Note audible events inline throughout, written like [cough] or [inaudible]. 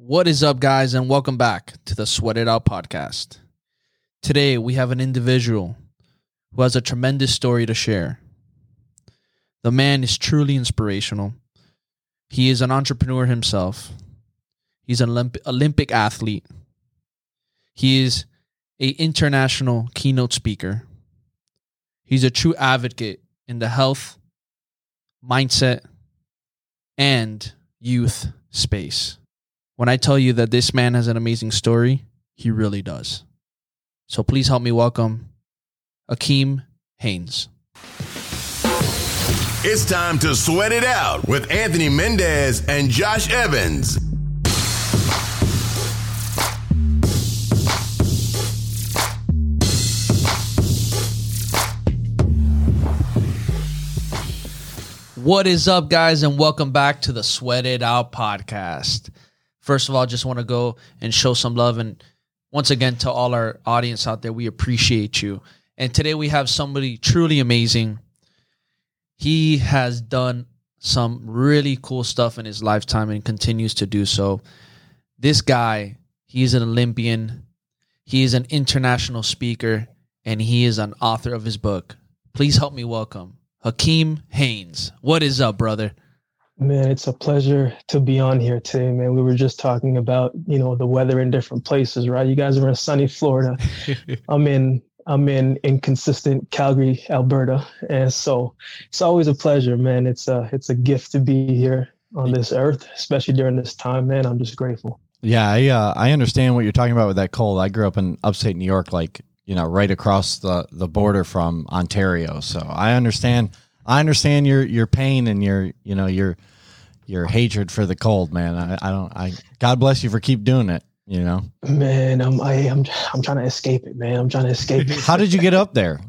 What is up, guys, and welcome back to the Sweat It Out podcast. Today, we have an individual who has a tremendous story to share. The man is truly inspirational. He is an entrepreneur himself. He's an Olymp- Olympic athlete. He is a international keynote speaker. He's a true advocate in the health, mindset, and youth space. When I tell you that this man has an amazing story, he really does. So please help me welcome Akeem Haynes. It's time to sweat it out with Anthony Mendez and Josh Evans. What is up, guys, and welcome back to the Sweat It Out podcast. First of all, just want to go and show some love. And once again, to all our audience out there, we appreciate you. And today we have somebody truly amazing. He has done some really cool stuff in his lifetime and continues to do so. This guy, he's an Olympian, he is an international speaker, and he is an author of his book. Please help me welcome Hakeem Haynes. What is up, brother? Man, it's a pleasure to be on here today, man. We were just talking about, you know, the weather in different places, right? You guys are in sunny Florida. [laughs] I'm in I'm in inconsistent Calgary, Alberta. And so it's always a pleasure, man. It's a it's a gift to be here on this earth, especially during this time, man. I'm just grateful. Yeah, I uh, I understand what you're talking about with that cold. I grew up in upstate New York, like you know, right across the the border from Ontario. So I understand I understand your your pain and your you know your your hatred for the cold, man. I, I don't. I God bless you for keep doing it. You know, man. I'm I, am i I'm trying to escape it, man. I'm trying to escape it. How did you get up there?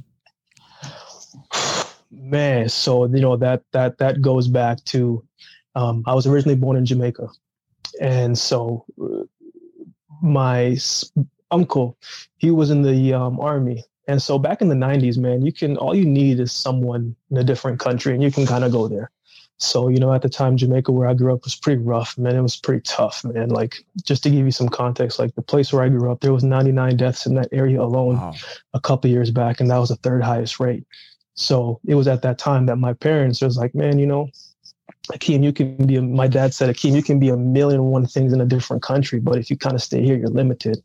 man, so you know that that that goes back to um, I was originally born in Jamaica, and so uh, my uncle he was in the um, army and so back in the 90s, man, you can all you need is someone in a different country and you can kind of go there. So, you know, at the time Jamaica where I grew up was pretty rough, man. It was pretty tough, man. Like just to give you some context, like the place where I grew up, there was 99 deaths in that area alone wow. a couple years back and that was the third highest rate. So, it was at that time that my parents was like, man, you know, Akeem, you can be, a, my dad said, Akeem, you can be a million and one things in a different country, but if you kind of stay here, you're limited.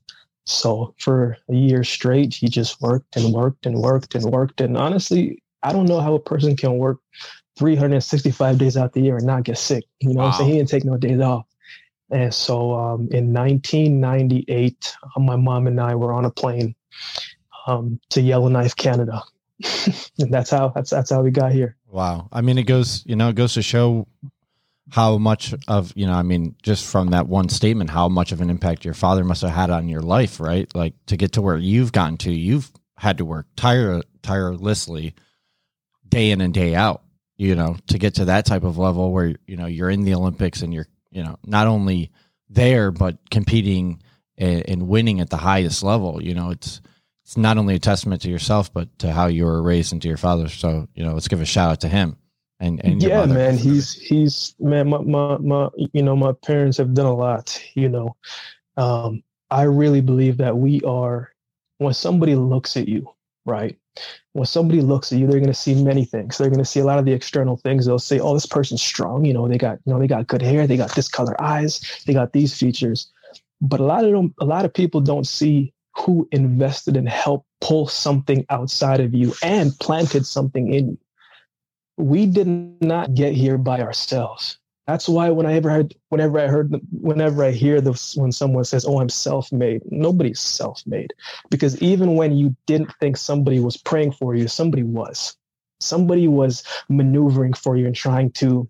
So for a year straight, he just worked and worked and worked and worked. And honestly, I don't know how a person can work 365 days out the year and not get sick. You know wow. I'm saying? He didn't take no days off. And so um, in 1998, uh, my mom and I were on a plane um, to Yellowknife, Canada. [laughs] and that's how that's that's how we got here. Wow. I mean, it goes, you know, it goes to show how much of you know i mean just from that one statement how much of an impact your father must have had on your life right? Like to get to where you've gotten to you've had to work tire tirelessly day in and day out you know to get to that type of level where you know you're in the olympics and you're you know not only there but competing and, winning at the highest level you know it's it's not only a testament to yourself but to how you were raised and to your father. So you know let's give a shout out to him and, and yeah man he's he's man my, my my you know my parents have done a lot you know. Um i really believe that we are when somebody looks at you right when somebody looks at you they're going to see many things. They're going to see a lot of the external things. They'll say oh this person's strong you know they got you know they got good hair they got this color eyes they got these features. But a lot of them a lot of people don't see who invested and helped pull something outside of you and planted something in you we did not get here by ourselves. That's why when I ever heard, whenever I heard, whenever I hear this, when someone says, "Oh, I'm self-made," nobody's self-made, because even when you didn't think somebody was praying for you, somebody was. Somebody was maneuvering for you and trying to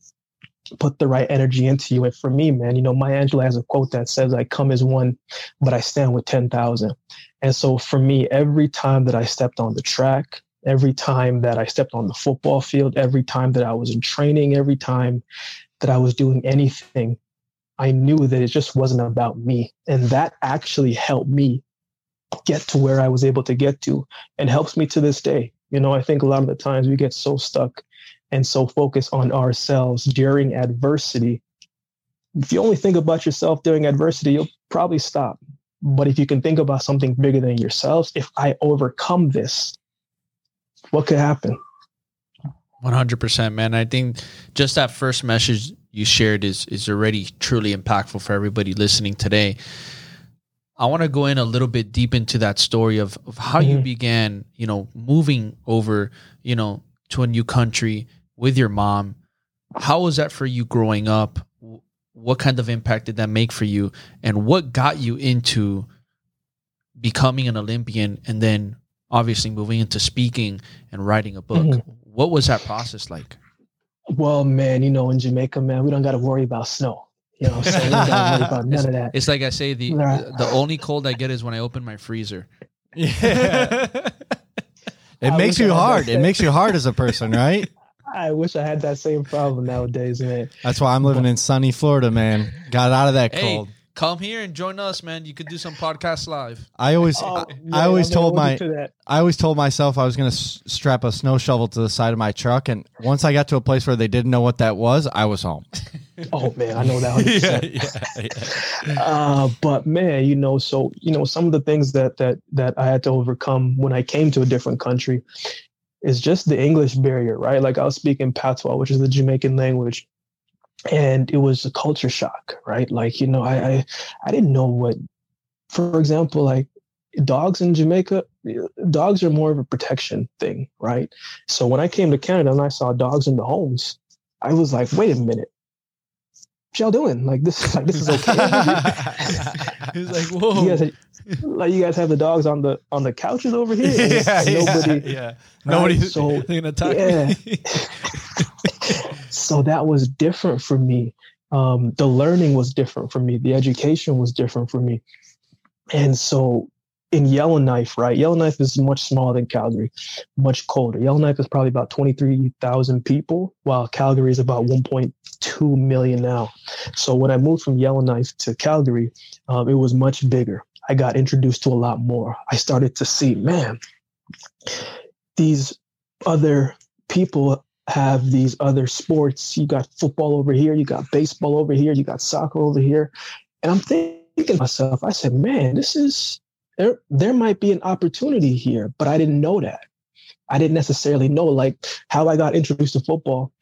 put the right energy into you. And for me, man, you know, Maya Angelou has a quote that says, "I come as one, but I stand with ten ten thousand. And so for me, every time that I stepped on the track, every time that I stepped on the football field, every time that I was in training, every time that I was doing anything, I knew that it just wasn't about me. And that actually helped me get to where I was able to get to and helps me to this day. You know, I think a lot of the times we get so stuck and so focused on ourselves during adversity if you only think about yourself during adversity, you'll probably stop. But if you can think about something bigger than yourselves, if I overcome this, what could happen? 100% man. I think just that first message you shared is is already truly impactful for everybody listening today. I want to go in a little bit deep into that story of, of how you Mhm. began you know moving over you know to a new country with your mom. How was that for you growing up? What kind of impact did that make for you? And what got you into becoming an olympian and then obviously moving into speaking and writing a book Mhm. what was that process like Well, man, you know, in Jamaica, man, we don't got to worry about snow. You know, so we don't got to worry about [laughs] none of that. It's like I say the Right. the only cold I get is when I open my freezer. [laughs] Yeah. it I makes wish I you hard. It makes you hard as a person, [laughs] right? I wish I had that same problem nowadays, man. That's why I'm living in sunny Florida, man. Got out of that Hey, cold. Come here and join us, man. You could do some podcasts live. I always, Oh, I, man, I always I'm told my, to. I always told myself I was going to s- strap a snow shovel to the side of my truck, and once I got to a place where they didn't know what that was, I was home. [laughs] Oh man, I know that 100%. [laughs] [laughs] yeah, uh, but man, you know, so you know, some of the things that that that I had to overcome when I came to a different country is just the English barrier, right? Like I was speaking Patois, which is the Jamaican language, and it was a culture shock, right? Like you know, I I, I didn't know what, for example, like dogs in Jamaica, dogs are more of a protection thing, right? So when I came to Canada and I saw dogs in the homes, I was like, wait a minute. What y'all doing? Like this, like this is okay. [laughs] He's like, [laughs] you whoa. guys, like you guys have the dogs on the on the couches over [laughs] here. yeah, nobody. yeah. right? Nobody. So They're gonna attack Yeah. So that was different for me. Um, the learning was different for me. The education was different for me. And so in Yellowknife, right? Yellowknife is much smaller than Calgary, much colder. Yellowknife is probably about 23,000 people, while Calgary is about 1.2 million now. So when I moved from Yellowknife to Calgary, um, it was much bigger. I got introduced to a lot more. I started to see, man, these other people have these other sports. You got football over here, you got baseball over here, you got soccer over here. And I'm thinking to myself, I said, man, this is there there might be an opportunity here, but I didn't know that. I didn't necessarily know like how I got introduced to football.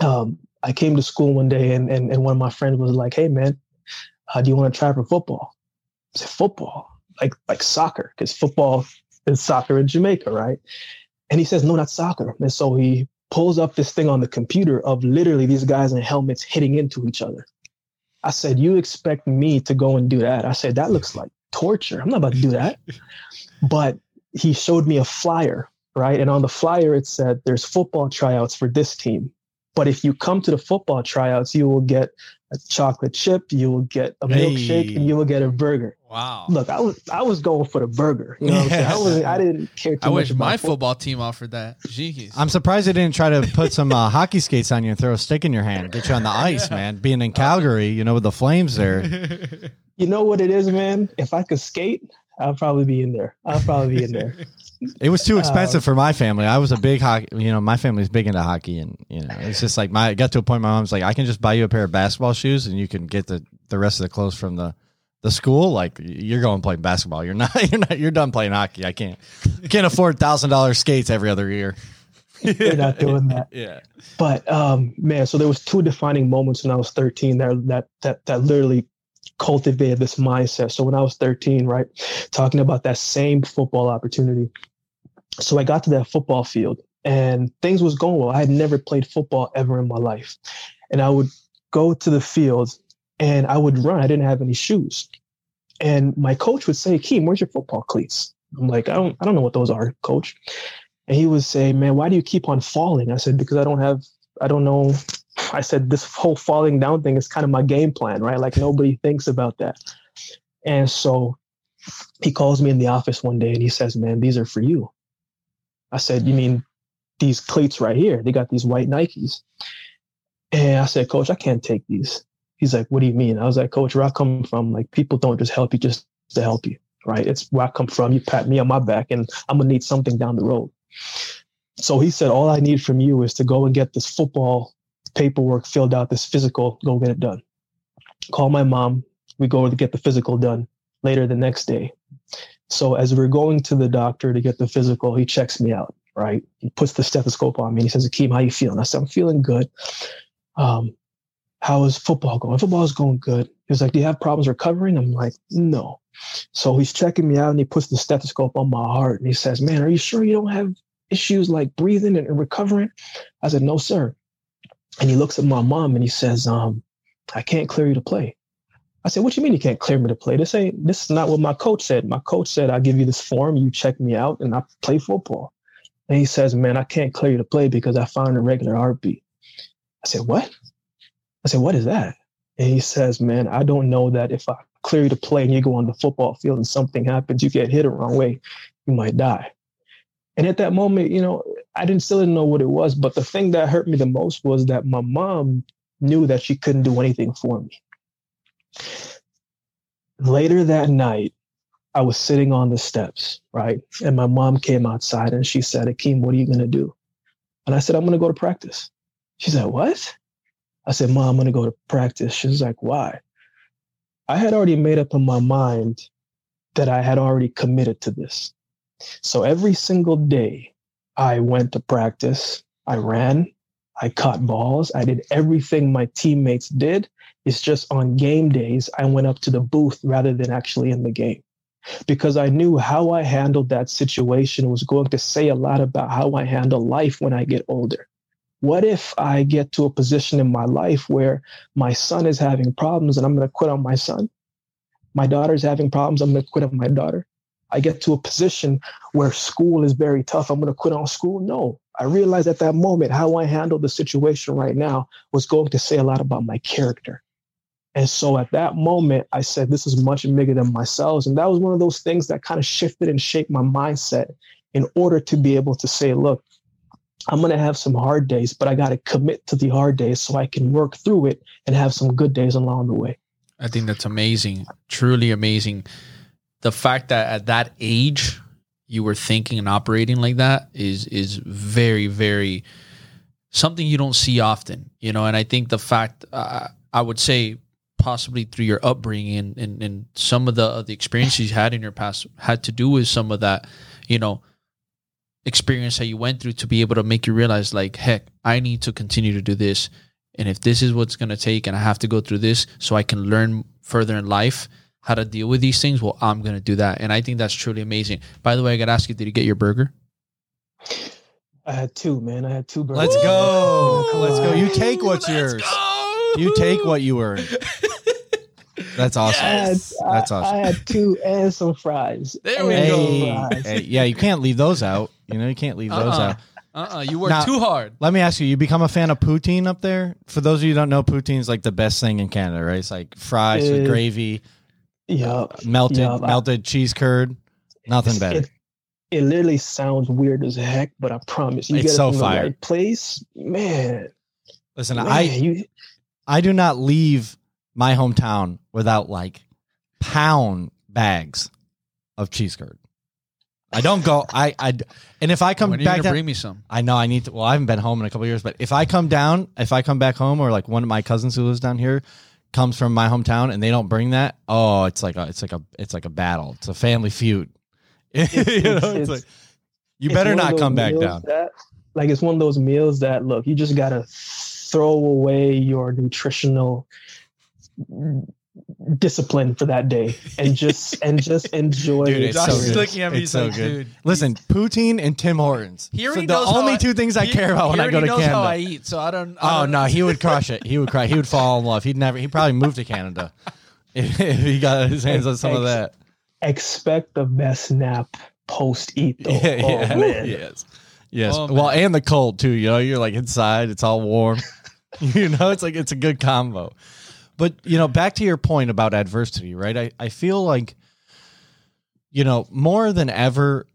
Um, I came to school one day and, and, and one of my friends was like, hey man, uh, do you want to try for football? I said, football, like like soccer, because football is soccer in Jamaica, right? And he says, no, not soccer. And so he pulls up this thing on the computer of literally these guys in helmets hitting into each other. I said, you expect me to go and do that? I said, that looks like torture. I'm not about to do that. [laughs] But he showed me a flyer, right? And on the flyer, it said, there's football tryouts for this team. But if you come to the football tryouts, you will get a chocolate chip, you will get a milkshake, Hey. and you will get a burger. Wow. Look, I was I was going for the burger. You know what I'm saying? I was I didn't care too I much wish about my football. football team offered that. Jeez. I'm surprised they didn't try to put some uh, [laughs] hockey skates on you and throw a stick in your hand, get you on the [laughs] ice, man. Being in Calgary, you know, with the flames there. [laughs] You know what it is, man? If I could skate, I'll probably be in there. I'll probably be in there. It was too expensive for my family. I was a big hockey, you know, my family's big into hockey, and you know, it's just like my. It got to a point. My mom's like, I can just buy you a pair of basketball shoes, and you can get the the rest of the clothes from the the school. Like you're going playing basketball. You're not. [laughs] You're not. You're done playing hockey. I can't. Can't afford thousand dollars skates every other year. [laughs] You're not doing that. [laughs] Yeah. But um, man, so there was two defining moments when I was 13 that that that that literally cultivated this mindset. So when I was 13, right, talking about that same football opportunity. So I got to that football field and things was going well. I had never played football ever in my life. And I would go to the field and I would run. I didn't have any shoes. And my coach would say, Keem, where's your football cleats? I'm like, I don't I don't know what those are, coach. And he would say, Man, why do you keep on falling? I said, Because I don't have I don't know. I said, this whole falling down thing is kind of my game plan, right? Like nobody thinks about that. And so he calls me in the office one day and he says, Man, these are for you. I said, You mm. mean these cleats right here? They got these white Nikes. And I said, Coach, I can't take these. He's like, What do you mean? I was like, Coach, where I come from, like people don't just help you just to help you, right? It's where I come from. You pat me on my back and I'm gonna need something down the road. So he said, All I need from you is to go and get this football paperwork filled out, this physical, go get it done. Call my mom. We go to get the physical done later the next day. So as we're going to the doctor to get the physical, he checks me out, right? He puts the stethoscope on me and he says, Akeem, how you feeling? I said, I'm feeling good. Um, how is football going? Football is going good. He was like, Do you have problems recovering? I'm like, No. So he's checking me out and he puts the stethoscope on my heart and he says, Man, are you sure you don't have issues like breathing and recovering? I said, No, sir. And he looks at my mom and he says, um, I can't clear you to play. I said, What do you mean you can't clear me to play? This ain't this is not what my coach said. My coach said I give you this form, you check me out, and I play football. And he says, Man, I can't clear you to play because I found a regular heartbeat. I said, What? I said, What is that? And he says, Man, I don't know that if I clear you to play and you go on the football field and something happens, you get hit the wrong way, you might die. And at that moment, you know, I didn't still didn't know what it was. But the thing that hurt me the most was that my mom knew that she couldn't do anything for me. Later that night, I was sitting on the steps, right? And my mom came outside and she said, Akeem, what are you going to do? And I said, I'm going to go to practice. She said, What? I said, Mom, I'm going to go to practice. She's like, Why? I had already made up in my mind that I had already committed to this. So every single day I went to practice, I ran, I caught balls, I did everything my teammates did. It's just on game days, I went up to the booth rather than actually in the game because I knew how I handled that situation was going to say a lot about how I handle life when I get older. What if I get to a position in my life where my son is having problems and I'm going to quit on my son? My daughter's having problems, I'm going to quit on my daughter. I get to a position where school is very tough, I'm going to quit on school. No, I realized at that moment how I handled the situation right now was going to say a lot about my character. And so at that moment, I said, this is much bigger than myself. And that was one of those things that kind of shifted and shaped my mindset in order to be able to say, look, I'm going to have some hard days, but I got to commit to the hard days so I can work through it and have some good days along the way. I think that's amazing, truly amazing. The fact that at that age you were thinking and operating like that is is very very something you don't see often, you know. And I think the fact uh, I would say possibly through your upbringing and, and, and some of the the experiences you had in your past had to do with some of that, you know, experience that you went through to be able to make you realize like, heck, I need to continue to do this. And if this is what's gonna take and I have to go through this so I can learn further in life how to deal with these things, well, I'm gonna do that. And I think that's truly amazing. By the way, I gotta ask you, did you get your burger? I had two, man. I had two burgers. Let's go. Come Let's go. You take what's yours. You take what you earn. That's awesome. I had, That's awesome. I had two and some fries. There we go. Hey, hey, yeah, you can't leave those out. You know, you can't leave those Uh-uh. out. Uh-uh. You work Now- too hard. Let me ask you: You become a fan of poutine up there? For those of you who don't know, poutine is like the best thing in Canada, right? It's like fries with Uh, gravy, Yup. melted yeah, I- melted cheese curd. Nothing better. It, it literally sounds weird as heck, but I promise you It's get so it from fire. the right place, man. Listen, man, I you, I do not leave my hometown without like pound bags of cheese curd. I don't go. I I and if I come when are you back gonna down, bring me some? I know I need to. Well, I haven't been home in a couple of years, but if I come down, if I come back home, or like one of my cousins who lives down here comes from my hometown and they don't bring that, oh, it's like a, it's like a, it's like a battle. It's a family feud. [laughs] you know, it's, it's- like you it's better not come back down. That, like it's one of those meals that look, you just gotta throw away your nutritional discipline for that day and just and just enjoy Dude, it's Josh is good. looking at me. It's so like, good. dude. Listen, poutine and Tim Hortons. He So the knows only I- two things I he- care about when I go to knows Canada. how I eat, so I don't. I Oh don't- no, he would crush it. He would cry. He would fall in love. He'd never. He probably moved to Canada [laughs] if, if he got his hands on some of that. Expect the best nap post eat though. [laughs] Yeah, oh yeah, man. yes, yes. Oh, well, man. and the cold too. You know, you're like inside. It's all warm. [laughs] you know, it's like it's a good combo. But you know, back to your point about adversity, right? I I feel like, you know, more than ever,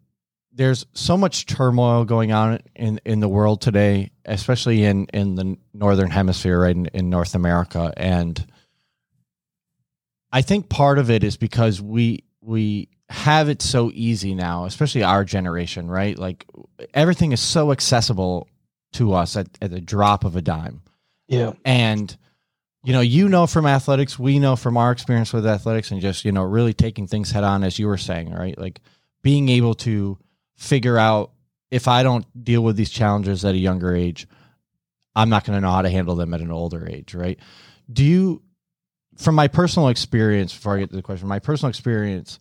there's so much turmoil going on in in the world today, especially in in the northern hemisphere, right in, in North America, and I think part of it is because we we have it so easy now, especially our generation, right? Like everything is so accessible to us at, at the drop of a dime. Yeah. And you know, you know from athletics, we know from our experience with athletics and just, you know, really taking things head on as you were saying, right? Like being able to figure out if I don't deal with these challenges at a younger age, I'm not going to know how to handle them at an older age, right? Do you from my personal experience before I get to the question, my personal experience,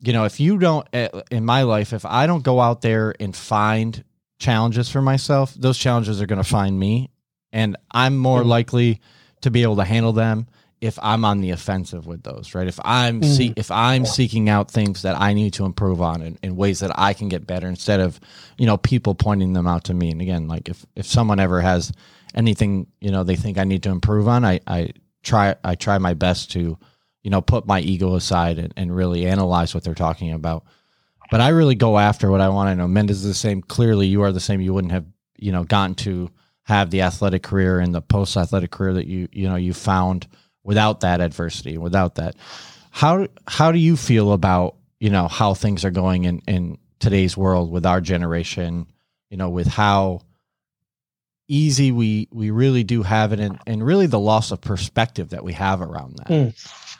you know, if you don't eh, in my life, if I don't go out there and find challenges for myself, those challenges are going to find me and I'm more likely to be able to handle them if I'm on the offensive with those, right? If I'm Mhm. see, if I'm seeking out things that I need to improve on in, in ways that I can get better instead of, you know, people pointing them out to me. And again, like if if someone ever has anything, you know, they think I need to improve on, I I try I try my best to, you know, put my ego aside and, and really analyze what they're talking about. But I really go after what I want to know. Mendez is the same. Clearly, you are the same. You wouldn't have, you know, gotten to have the athletic career and the post athletic career that you you know you found without that adversity, without that. How how do you feel about you know how things are going in in today's world with our generation? You know, with how easy we we really do have it, and and really the loss of perspective that we have around that.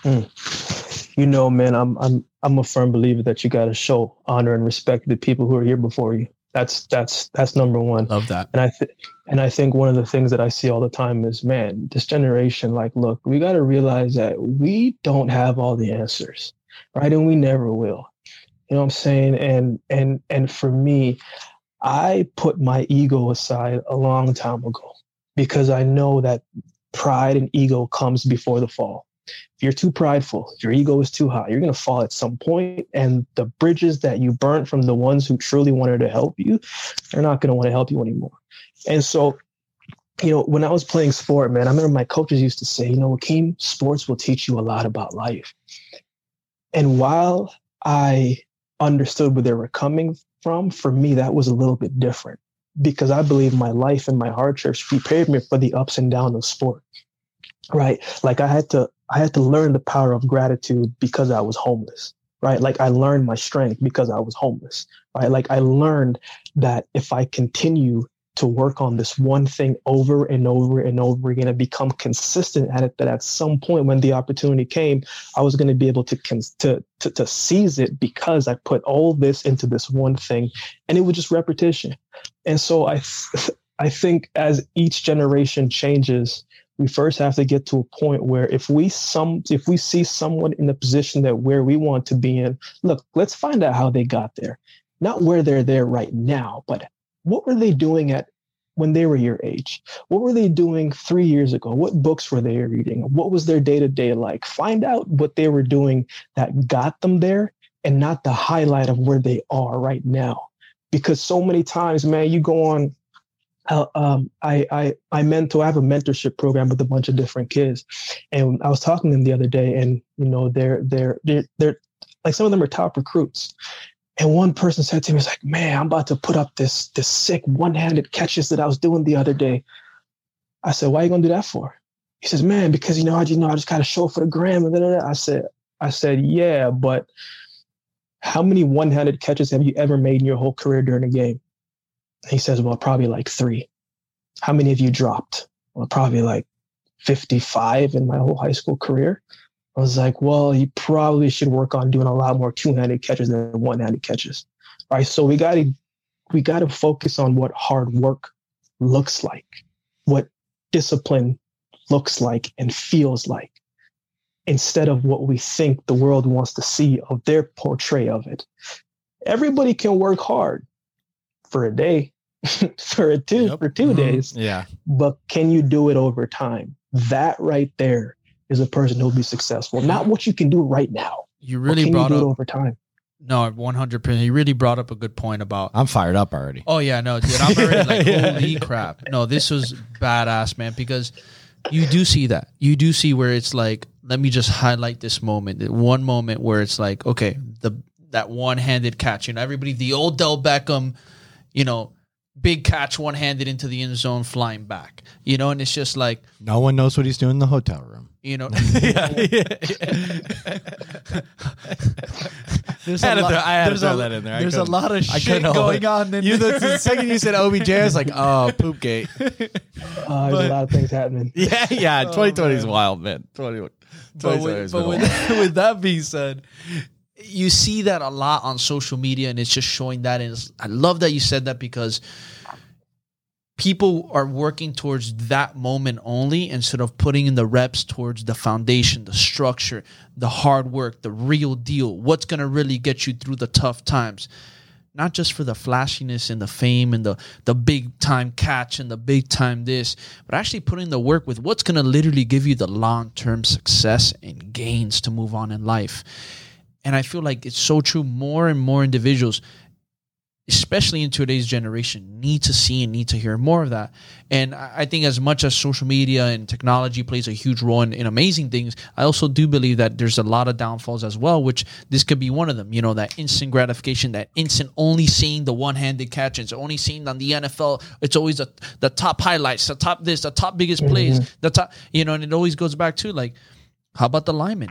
Mm. You know, man, I'm I'm I'm a firm believer that you got to show honor and respect to the people who are here before you. That's that's that's number one. Love that. And I th- and I think one of the things that I see all the time is, man, this generation, like, look, we got to realize that we don't have all the answers, right? And we never will. You know what I'm saying? And and and for me, I put my ego aside a long time ago because I know that pride and ego comes before the fall. If you're too prideful, your ego is too high, you're going to fall at some point, and the bridges that you burnt from the ones who truly wanted to help you, they're not going to want to help you anymore. And so, you know, when I was playing sport, man, I remember my coaches used to say, you know, Akeem, sports will teach you a lot about life. And while I understood where they were coming from, for me, that was a little bit different because I believe my life and my hardships prepared me for the ups and downs of sport. Right. Like I had to, I had to learn the power of gratitude because I was homeless. Right. Like I learned my strength because I was homeless. Right. Like I learned that if I continue to work on this one thing over and over and over again and become consistent at it, that at some point when the opportunity came, I was going to be able to, to, to, to seize it because I put all this into this one thing and it was just repetition. And so I, I think as each generation changes, we first have to get to a point where if we some if we see someone in the position that where we want to be in, look, let's find out how they got there. Not where they're there right now, but what were they doing at when they were your age? What were they doing three years ago? What books were they reading? What was their day to day like? Find out what they were doing that got them there and not the highlight of where they are right now. Because so many times, man, you go on. Um, I, I I mentor. I have a mentorship program with a bunch of different kids, and I was talking to them the other day, and you know they're they're they're, they're like some of them are top recruits, and one person said to me, "It's like, man, I'm about to put up this this sick one-handed catches that I was doing the other day." I said, "Why are you gonna do that for?" He says, "Man, because you know, I you know, I just gotta show for the gram." And da. I said, "I said, yeah, but how many one-handed catches have you ever made in your whole career during a game?" He says, "Well, probably like three. How many of you dropped?" Well, probably like fifty-five in my whole high school career. I was like, well, you probably should work on doing a lot more two-handed catches than one-handed catches. Right. So we gotta we gotta focus on what hard work looks like, what discipline looks like and feels like, instead of what we think the world wants to see of their portray of it. Everybody can work hard for a day, [laughs] for a two, Yep. for 2 Mhm. days, Yeah. but can you do it over time? That right there is a person who'll be successful. Not what you can do right now. You really can brought you do it up over time. no, one hundred percent. You really brought up a good point about. I'm fired up already. Oh yeah, no, dude, I'm [laughs] already like, Yeah, holy yeah. crap! No, this was badass, man. Because you do see that. You do see where it's like, let me just highlight this moment. the One moment where it's like, okay, the that one-handed catch. You know, everybody, the Odell Beckham, you know, big catch, one-handed into the end zone, flying back. You know, and it's just like, No one knows what he's doing in the hotel room. you know, [laughs] [laughs] [laughs] there's I had a lot. throw- I had to throw a, that in there. There's a lot of shit couldn't going on. In You the, there. the second you said OBJ, I was like, oh, poop gate. Uh, there's But- a lot of things happening. Yeah, yeah. Oh, 2020 is wild, man. 20, but 2020 with, but with, wild. with that being said, you see that a lot on social media, and it's just showing that. And I love that you said that because people are working towards that moment only instead of putting in the reps towards the foundation, the structure, the hard work, the real deal. What's going to really get you through the tough times. Not just for the flashiness and the fame and the the big time catch and the big time this, but actually putting the work with what's going to literally give you the long term success and gains to move on in life. And I feel like it's so true. More and more individuals, especially in today's generation, need to see and need to hear more of that. And I think as much as social media and technology plays a huge role in, in amazing things, I also do believe that there's a lot of downfalls as well, which this could be one of them. You know, that instant gratification, that instant only seeing the one-handed catch, it's only seen on the NFL. It's always the, the top highlights, the top this, the top biggest plays, mm-hmm. the top, you know, and it always goes back to like, how about the linemen?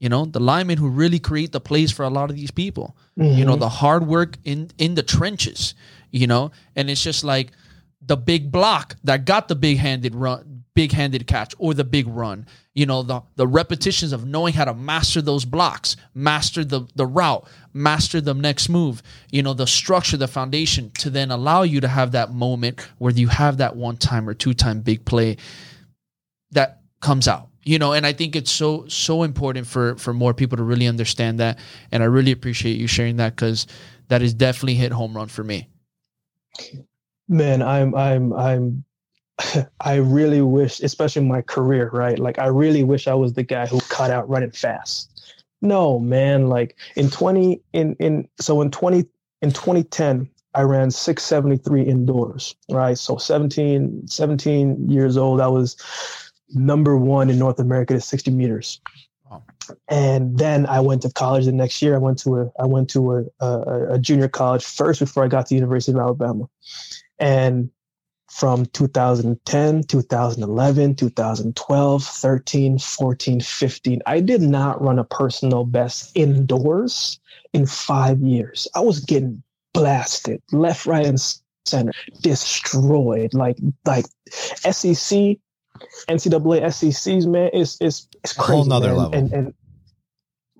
You know, the linemen who really create the plays for a lot of these people. You know, mm-hmm. the hard work in in the trenches. You know, and it's just like the big block that got the big handed run, big handed catch, or the big run. You know, the the repetitions of knowing how to master those blocks, master the the route, master the next move. You know, the structure, the foundation to then allow you to have that moment where you have that one time or two time big play that comes out you know and i think it's so so important for for more people to really understand that and i really appreciate you sharing that because that is definitely hit home run for me Man, I'm I'm I'm [laughs] I really wish, especially my career, right? Like I really wish I was the guy who cut out running fast. No, man, like in 20 in in so in 20 in 2010, I ran 673 indoors, right? So 17 17 years old, I was number 1 in North America to 60 meters. Wow. And then I went to college the next year. I went to a I went to a, a, a junior college first before I got to the University of Alabama. And from 2010, 2011, 2012, 13, 14, 15, I did not run a personal best indoors in five years. I was getting blasted left, right, and center, destroyed. Like, like SEC, NCAA SECs, man, it's, it's, it's A whole nother man. level. And, and,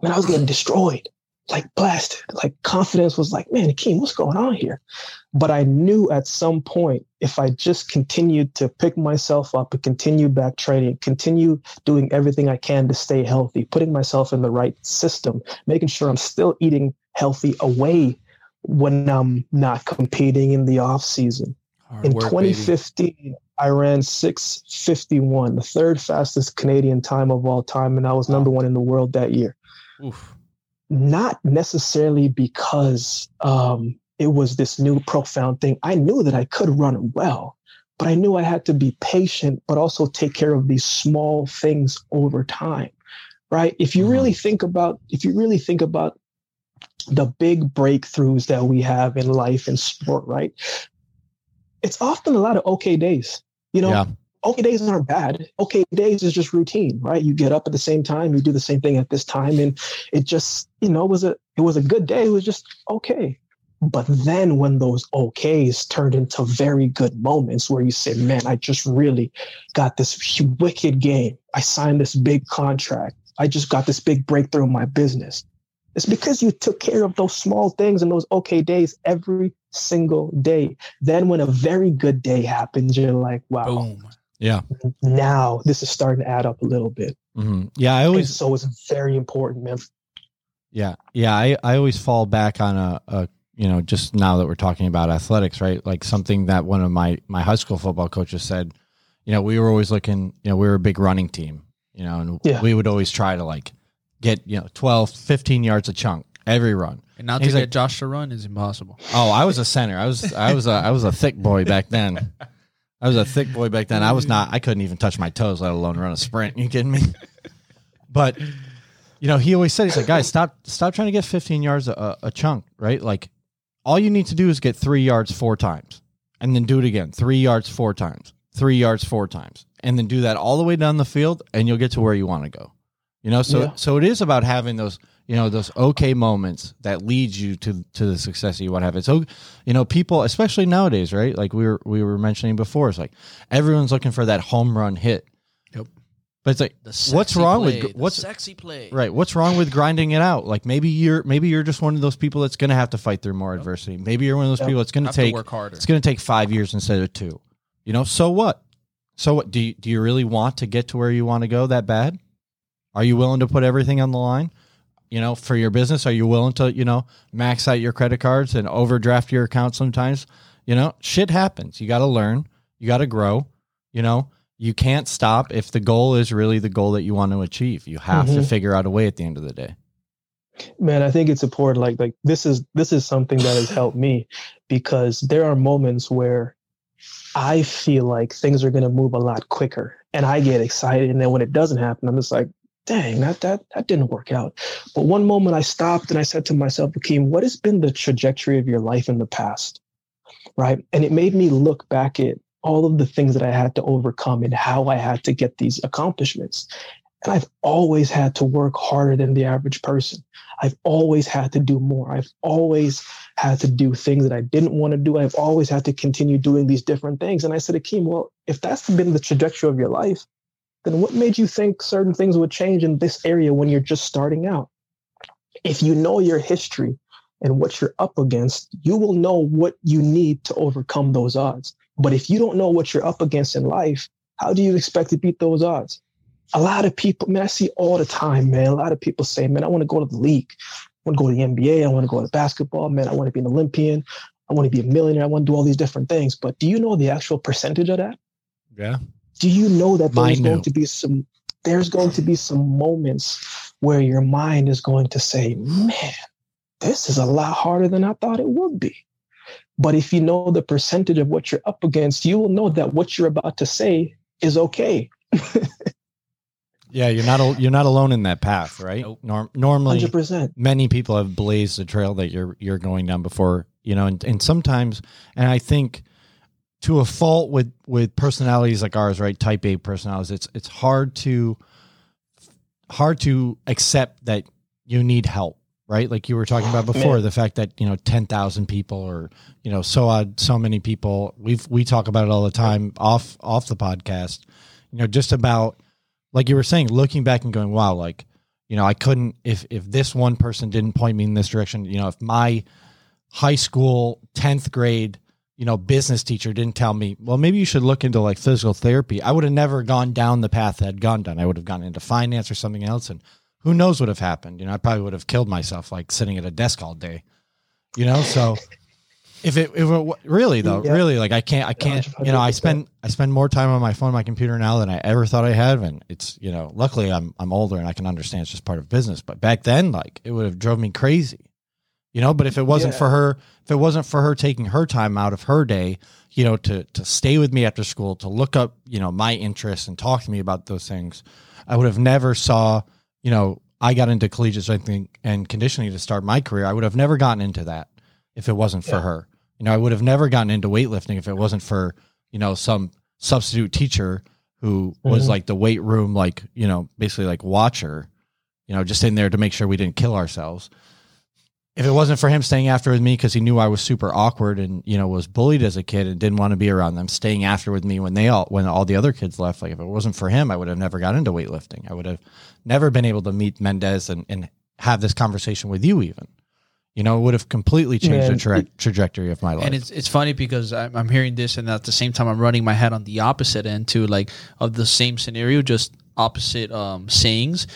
man, I was getting destroyed, like blasted. Like confidence was like, man, Akeem, what's going on here? But I knew at some point, if I just continued to pick myself up and continue back training, continue doing everything I can to stay healthy, putting myself in the right system, making sure I'm still eating healthy away when I'm not competing in the off season. Hard In work, baby. 2015, I ran 651, the third fastest Canadian time of all time, and I was number one in the world that year Oof. not necessarily because um, it was this new profound thing. I knew that I could run well, but I knew I had to be patient, but also take care of these small things over time. Right? If you Mhm. really think about, if you really think about the big breakthroughs that we have in life and sport, right? It's often a lot of okay days. You know, Yeah. okay days aren't bad. Okay days is just routine, right? You get up at the same time, you do the same thing at this time, and it just, you know, was a it was a good day. It was just okay. But then when those okays turned into very good moments where you say, man, I just really got this wicked game. I signed this big contract. I just got this big breakthrough in my business. It's because you took care of those small things and those okay days every single day. Then when a very good day happens, you're like, wow, Boom. Yeah. now this is starting to add up a little bit. hmm Yeah. I And always, so it's very important, man. Yeah, yeah. I, I always fall back on a, a you know just now that we're talking about athletics, right? Like something that one of my my high school football coaches said. You know, we were always looking. You know, we were a big running team. You know, and Yeah. we would always try to like get you know 12, 15 yards a chunk every run. And now to He's get like- Josh to run is impossible. Oh, I was a center. I was I was a I was a thick boy back then. I was a thick boy back then. I was not. I couldn't even touch my toes, let alone run a sprint. You kidding me? [laughs] But you know, he always said, he's like, guys, stop stop trying to get 15 yards a, a chunk, right? Like, all you need to do is get three yards four times, and then do it again. Three yards four times, three yards four times, and then do that all the way down the field, and you'll get to where you want to go. You know, so Yeah. so it is about having those you know those okay moments that leads you to to the success you want to have. It's so you know people, especially nowadays, right? Like we were we were mentioning before, it's like everyone's looking for that home run hit. Yep. But it's like what's wrong play, with what's sexy play? Right. What's wrong with grinding it out? Like maybe you're maybe you're just one of those people that's going to have to fight through more adversity. Maybe you're one of those Yep. people that's going to to take work harder. it's going to take 5 years instead of 2. You know, so what? So what do you do you really want to get to where you want to go that bad? Are you willing to put everything on the line? You know, for your business, are you willing to, you know, max out your credit cards and overdraft your account sometimes? You know, shit happens. You got to learn. You got to grow. You know, you can't stop if the goal is really the goal that you want to achieve. You have to Mhm. figure out a way at the end of the day. man i think it's important like like this is this is something that has helped me because there are moments where i feel like things are going to move a lot quicker and i get excited and then when it doesn't happen i'm just like dang that that that didn't work out but one moment i stopped and i said to myself Akeem, what has been the trajectory of your life in the past right and it made me look back at all of the things that i had to overcome and how i had to get these accomplishments and i've always had to work harder than the average person I've always had to do more. I've always had to do things that I didn't want to do. I've always had to continue doing these different things. And I said, Akeem, well, if that's been the trajectory of your life, then what made you think certain things would change in this area when you're just starting out? If you know your history and what you're up against, you will know what you need to overcome those odds. But if you don't know what you're up against in life, how do you expect to beat those odds? a lot of people, man, I see all the time, man. A lot of people say, man, I want to go to the league. I want to go to the NBA. I want to go to basketball. Man, I want to be an Olympian. I want to be a millionaire. I want to do all these different things. But do you know the actual percentage of that? Yeah. Do you know that there's Minute. going to be some there's going to be some moments where your mind is going to say, man, this is a lot harder than I thought it would be. But if you know the percentage of what you're up against, you will know that what you're about to say is okay. Yeah, you're not you're not alone in that path, right? Nope. Norm- normally 100%. many people have blazed the trail that you're you're going down before you know and, and sometimes and i think to a fault with with personalities like ours right? Type a personalities. It's it's hard to hard to accept that you need help right? Like you were talking about before Man. the fact that you know 10,000 people or you know so odd so many people. We've we talk about it all the time off off the podcast. You know just about like you were saying looking back and going wow like you know i couldn't if if this one person didn't point me in this direction you know if my high school 10th grade you know business teacher didn't tell me well maybe you should look into like physical therapy. I would have never gone down the path that had gone down. I would have gone into finance or something else and who knows what would have happened. You know i probably would have killed myself like sitting at a desk all day you know? So if it, if it really though Yeah. really like i can't i can't you know i spend i spend more time on my phone my computer now than i ever thought i had and it's you know luckily i'm i'm older and i can understand it's just part of business but back then like it would have drove me crazy you know but if it wasn't Yeah. for her if it wasn't for her taking her time out of her day you know to to stay with me after school to look up you know my interests and talk to me about those things i would have never saw you know i got into collegiate strength and conditioning to start my career i would have never gotten into that if it wasn't for Yeah. her you know i would have never gotten into weightlifting if it wasn't for you know some substitute teacher who was Mhm. like the weight room like you know basically like watcher you know just in there to make sure we didn't kill ourselves if it wasn't for him staying after with me because he knew I was super awkward and you know was bullied as a kid and didn't want to be around them, staying after with me when they all when all the other kids left. Like if it wasn't for him, I would have never got into weightlifting. I would have never been able to meet Mendez and, and have this conversation with you. Even you know, it would have completely changed Man, the tra- trajectory of my life. and it's it's funny because I'm, I'm hearing this and at the same time I'm running my head on the opposite end too like of the same scenario just opposite um sayings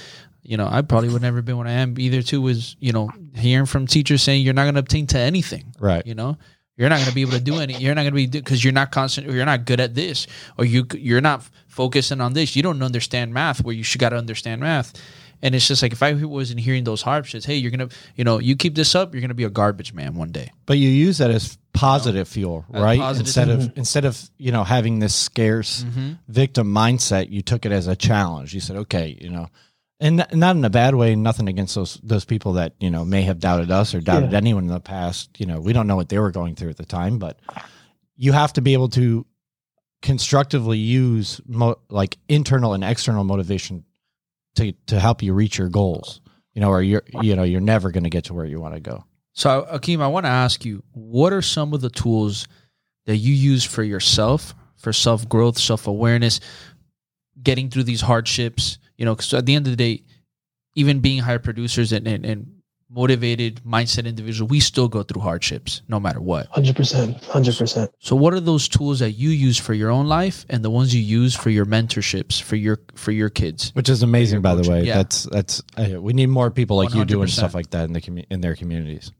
you know I probably would never been what I am either too was you know hearing from teachers saying you're not going to obtain to anything right. you know you're not going to be able to do any you're not going to be because you're not constant or you're not good at this or you you're not focusing on this you don't understand math where you should got to understand math and it's just like if I wasn't hearing those hardships, hey, you're gonna, you know, you keep this up, you're gonna be a garbage man one day. But you use that as positive fuel, As right? positive- Instead of instead of you know having this scarce mm-hmm. victim mindset, you took it as a challenge. You said, okay, you know, and n- not in a bad way. Nothing against those those people that you know may have doubted us or doubted Yeah. anyone in the past. You know, we don't know what they were going through at the time, but you have to be able to constructively use mo- like internal and external motivation to to help you reach your goals. You know, or you're you know you're never going to get to where you want to go. So, Akeem, I want to ask you, what are some of the tools that you use for yourself, for self growth, self awareness, getting through these hardships? You know, because at the end of the day, even being higher producers and, and, and motivated mindset individual, we still go through hardships no matter what. 100%. 100%. So what are those tools that you use for your own life and the ones you use for your mentorships for your for your kids? Which is amazing, by the way. Yeah. That's that's uh, we need more people like you doing stuff like that in the commu- in their communities.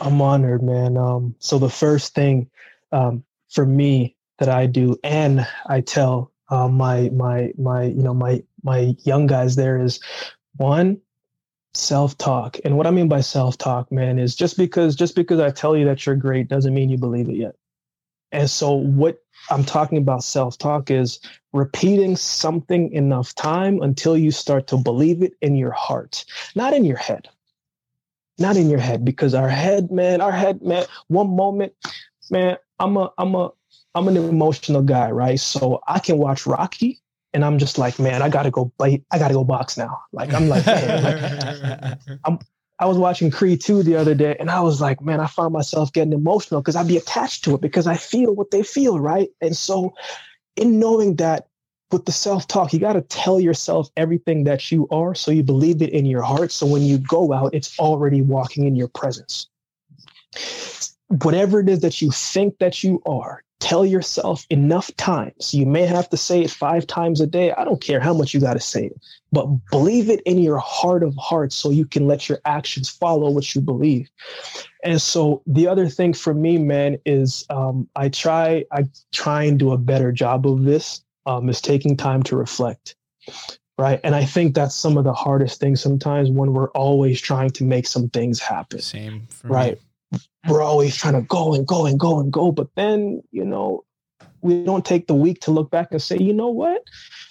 I'm honored, man. Um, so the first thing um, for me that I do, and I tell uh, my my my you know my my young guys there is one self talk. And what I mean by self talk, man, is just because just because I tell you that you're great doesn't mean you believe it yet. And so what I'm talking about self talk is repeating something enough time until you start to believe it in your heart, not in your head not in your head because our head man our head man one moment man i'm a i'm a i'm an emotional guy right so i can watch rocky and i'm just like man i gotta go bite i gotta go box now like i'm like, man, like [laughs] i was watching creed 2 the other day and i was like man i found myself getting emotional because i'd be attached to it because i feel what they feel right and so in knowing that with the self talk, you got to tell yourself everything that you are so you believe it in your heart. So when you go out, it's already walking in your presence. Whatever it is that you think that you are, tell yourself enough times. You may have to say it five times a day. I don't care how much you got to say it, but believe it in your heart of hearts so you can let your actions follow what you believe. And so the other thing for me, man, is um, I try I try and do a better job of this um, is taking time to reflect right and i think that's some of the hardest things sometimes when we're always trying to make some things happen Same for right we're always trying to go and go and go and go but then you know we don't take the week to look back and say you know what?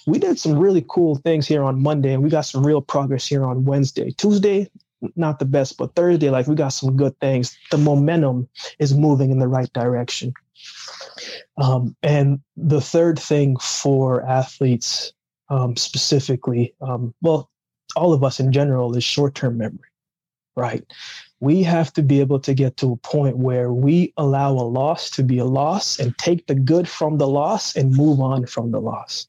We did some really cool things here on monday and we got some real progress here on wednesday. Tuesday not the best but thursday like we got some good things. The momentum is moving in the right direction. Um, and the third thing for athletes um, specifically, um, well, all of us in general, is short term memory, right? We have to be able to get to a point where we allow a loss to be a loss and take the good from the loss and move on from the loss.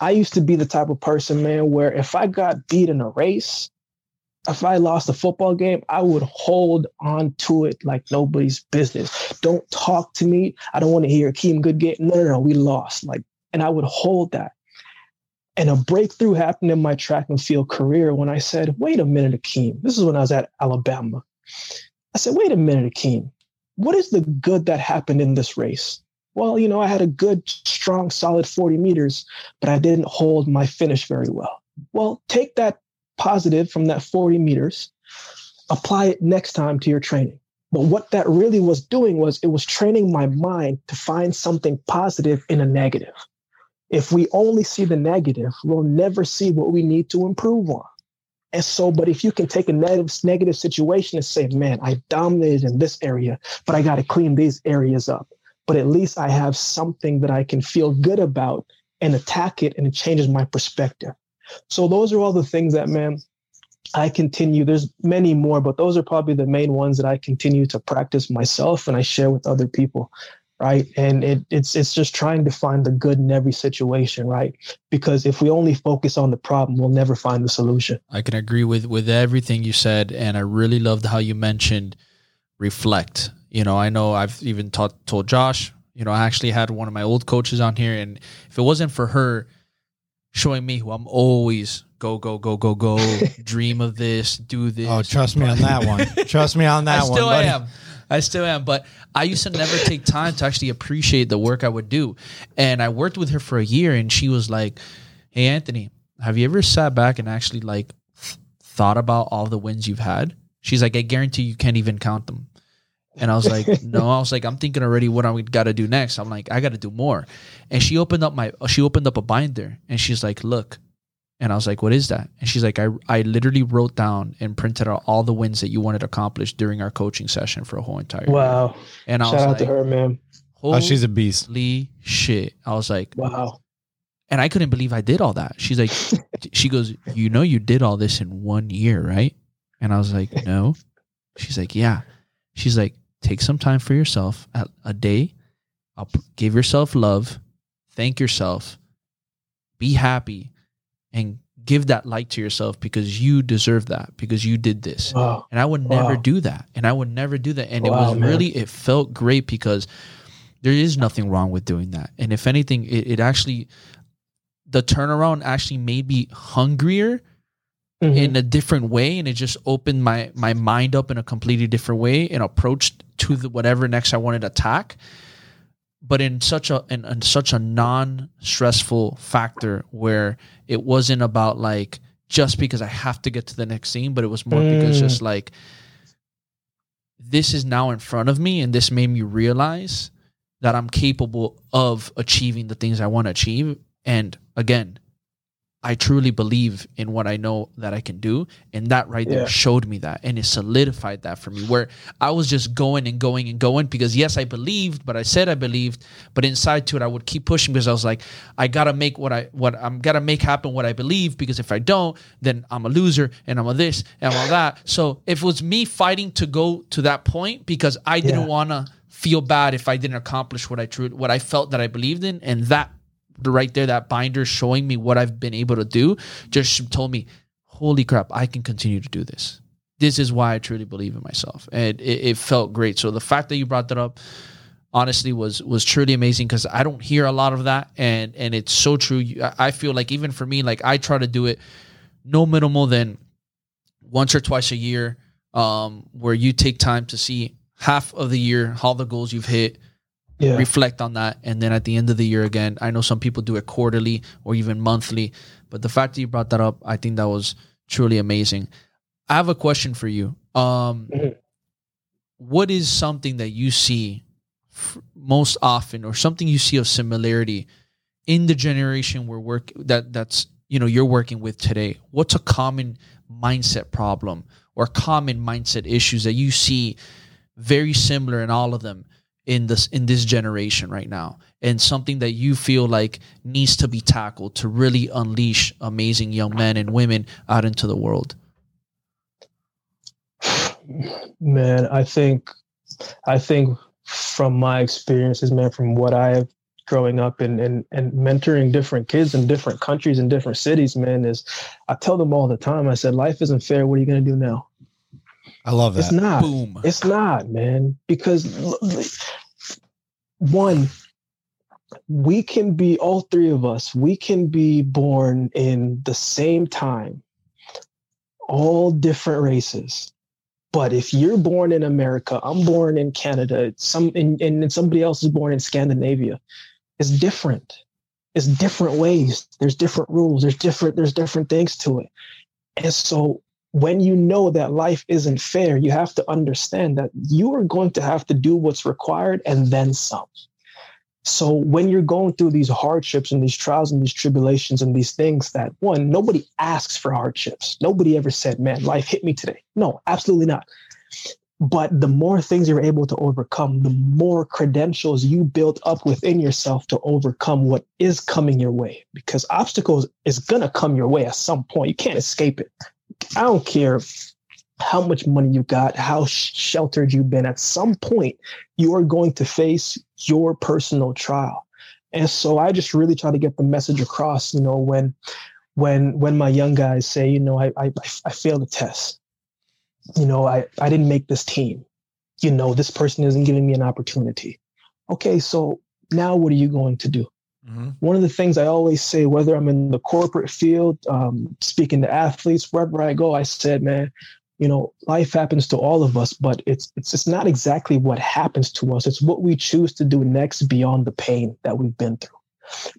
I used to be the type of person, man, where if I got beat in a race, if I lost a football game, I would hold on to it like nobody's business. Don't talk to me. I don't want to hear Keem good game. No, no, no, we lost. Like, and I would hold that. And a breakthrough happened in my track and field career when I said, wait a minute, Akeem. This is when I was at Alabama. I said, wait a minute, Akeem. What is the good that happened in this race? Well, you know, I had a good, strong, solid 40 meters, but I didn't hold my finish very well. Well, take that positive from that 40 meters, apply it next time to your training. But what that really was doing was it was training my mind to find something positive in a negative. If we only see the negative, we'll never see what we need to improve on. And so, but if you can take a negative, negative situation and say, man, I dominated in this area, but I got to clean these areas up. But at least I have something that I can feel good about and attack it, and it changes my perspective. So those are all the things that, man, I continue. There's many more, but those are probably the main ones that I continue to practice myself and I share with other people. Right. And it, it's it's just trying to find the good in every situation, right? Because if we only focus on the problem, we'll never find the solution. I can agree with with everything you said, and I really loved how you mentioned reflect. You know, I know I've even taught told Josh. You know, I actually had one of my old coaches on here, and if it wasn't for her showing me who I'm always go go go go go, [laughs] dream of this, do this. Oh, trust me on that one. [laughs] Trust me on that I one. still buddy. am. I still am. But I used to never take time to actually appreciate the work I would do. And I worked with her for a year and she was like, Hey Anthony, have you ever sat back and actually like th- thought about all the wins you've had? She's like, I guarantee you can't even count them. And I was like, [laughs] no, I was like, I'm thinking already what I got to do next. I'm like, I got to do more. And she opened up my, she opened up a binder and she's like, look. And I was like, what is that? And she's like, I, I literally wrote down and printed out all the wins that you wanted to accomplish during our coaching session for a whole entire year. Wow. And I Shout was out like, to her, man. Oh, she's a beast. holy shit. I was like, Wow. And I couldn't believe I did all that. She's like, [laughs] she goes, you know, you did all this in one year, right? And I was like, no. She's like, yeah. She's like, take some time for yourself a, a day. I'll p- give yourself love, thank yourself, be happy, and give that light to yourself because you deserve that because you did this. Wow. And I would never Wow. do that. And I would never do that. And it was man. really, it felt great because there is nothing wrong with doing that. And if anything, it, it actually, the turnaround actually made me hungrier Mhm. in a different way. And it just opened my, my mind up in a completely different way and approached to the, whatever next I wanted to attack. But in such a in, in such a non stressful factor where it wasn't about like just because I have to get to the next scene, but it was more because Mm. just like this is now in front of me and this made me realize that I'm capable of achieving the things I want to achieve. And again, I truly believe in what I know that I can do. And that right there Yeah. showed me that and it solidified that for me where I was just going and going and going because yes, I believed, but I said I believed, but inside to it, I would keep pushing because I was like, I gotta make what I what I'm gotta make happen what I believe because if I don't, then I'm a loser and I'm a this and I'm a that. So if it was me fighting to go to that point because I didn't Yeah. wanna feel bad if I didn't accomplish what I true what I felt that I believed in, and that right there, that binder showing me what I've been able to do, just told me, "Holy crap, I can continue to do this." This is why I truly believe in myself, and it, it felt great. So the fact that you brought that up, honestly, was was truly amazing because I don't hear a lot of that, and and it's so true. I feel like even for me, like I try to do it no minimal than once or twice a year, um, where you take time to see half of the year how the goals you've hit, yeah. reflect on that. And then at the end of the year again i know some people do it quarterly or even monthly but the fact that you brought that up i think that was truly amazing. I have a question for you. Um Mhm. what is something that you see f- most often or something you see of similarity in the generation we're work that that's you know you're working with today? What's a common mindset problem or common mindset issues that you see very similar in all of them in this in this generation right now. And something that you feel like needs to be tackled to really unleash amazing young men and women out into the world. Man i think i think from my experiences man from what i have growing up and, and and mentoring different kids in different countries and different cities man is i tell them all the time i said life isn't fair. What are you going to do now I love that. it's not. Boom. It's not man because l- l- one we can be all three of us we can be born in the same time all different races. But if you're born in america i'm born in canada some and, and somebody else is born in scandinavia it's different. It's different ways. There's different rules. There's different there's different things to it. And so when you know that life isn't fair, you have to understand that you are going to have to do what's required and then some. So when you're going through these hardships and these trials and these tribulations and these things that one, nobody asks for hardships. Nobody ever said, man, life hit me today. No, absolutely not. But the more things you're able to overcome, the more credentials you build up within yourself to overcome what is coming your way. Because obstacles is gonna come your way at some point. You can't escape it. I don't care how much money you got, how sheltered you've been. At some point, you are going to face your personal trial. And so I just really try to get the message across. You know, when when when my young guys say, you know, I I, I failed a test. You know, I I didn't make this team. You know, this person isn't giving me an opportunity. Okay, so now what are you going to do? Mhm. one of the things I always say, whether I'm in the corporate field, um, speaking to athletes, wherever I go, I said, man, you know, life happens to all of us, but it's it's it's not exactly what happens to us. It's what we choose to do next beyond the pain that we've been through.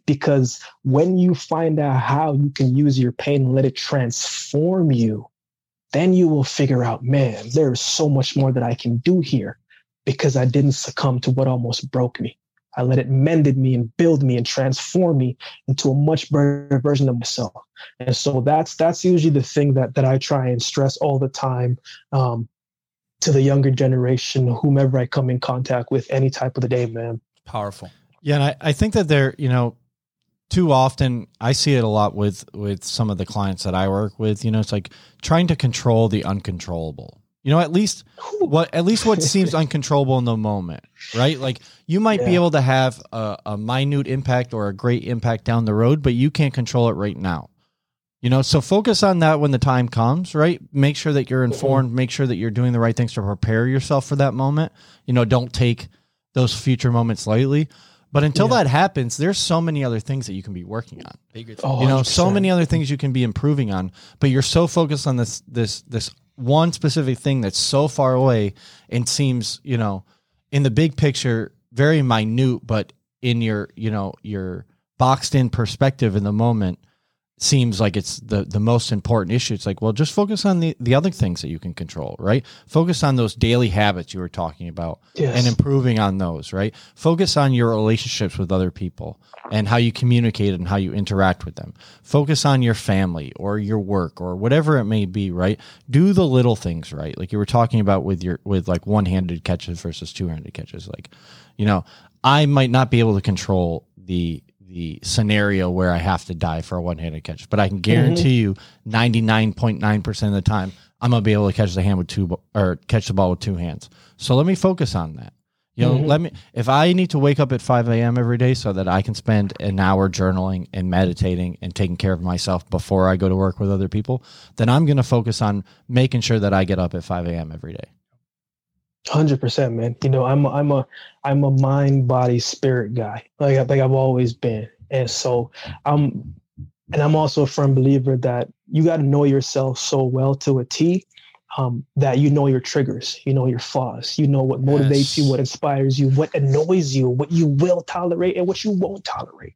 Because when you find out how you can use your pain and let it transform you, then you will figure out, man, there's so much more that I can do here because I didn't succumb to what almost broke me. I let it mended me and build me and transform me into a much better version of myself. And so that's that's usually the thing that that I try and stress all the time um, to the younger generation, whomever I come in contact with, any type of the day, man. powerful Yeah, and I, I think that they're you know, too often I see it a lot with with some of the clients that I work with. You know, it's like trying to control the uncontrollable. You know, at least what at least what [laughs] seems uncontrollable in the moment, right? Like you might be able to have a, a minute impact or a great impact down the road, but you can't control it right now. You know, so focus on that when the time comes, right? Make sure that you're informed, make sure that you're doing the right things to prepare yourself for that moment. You know, don't take those future moments lightly. But until Yeah. that happens, there's so many other things that you can be working on. Oh, You know, so 100%. many other things you can be improving on, but you're so focused on this this this one specific thing that's so far away and seems, you know, in the big picture very minute, but in your, you know, your boxed in perspective in the moment seems like it's the the most important issue. It's like, well, just focus on the the other things that you can control, right? Focus on those daily habits you were talking about Yes. and improving on those, right? Focus on your relationships with other people and how you communicate and how you interact with them. Focus on your family or your work or whatever it may be, right? Do the little things, right? Like you were talking about with your with like one-handed catches versus two-handed catches. Like, you know, I might not be able to control the the scenario where I have to die for a one-handed catch, but I can mm-hmm. guarantee you 99.9% of the time I'm to be able to catch the hand with two or catch the ball with two hands. So let me focus on that. You know, mm-hmm. let me if I need to wake up at 5 a.m. every day so that I can spend an hour journaling and meditating and taking care of myself before I go to work with other people, then I'm to focus on making sure that I get up at 5 a.m. every day. Hundred percent, man. You know, I'm a, I'm a I'm a mind, body, spirit guy. Like I like I've always been, and so I'm, and I'm also a firm believer that you got to know yourself so well to a T, um, that you know your triggers, you know your flaws, you know what motivates Yes. you, what inspires you, what annoys you, what you will tolerate, and what you won't tolerate.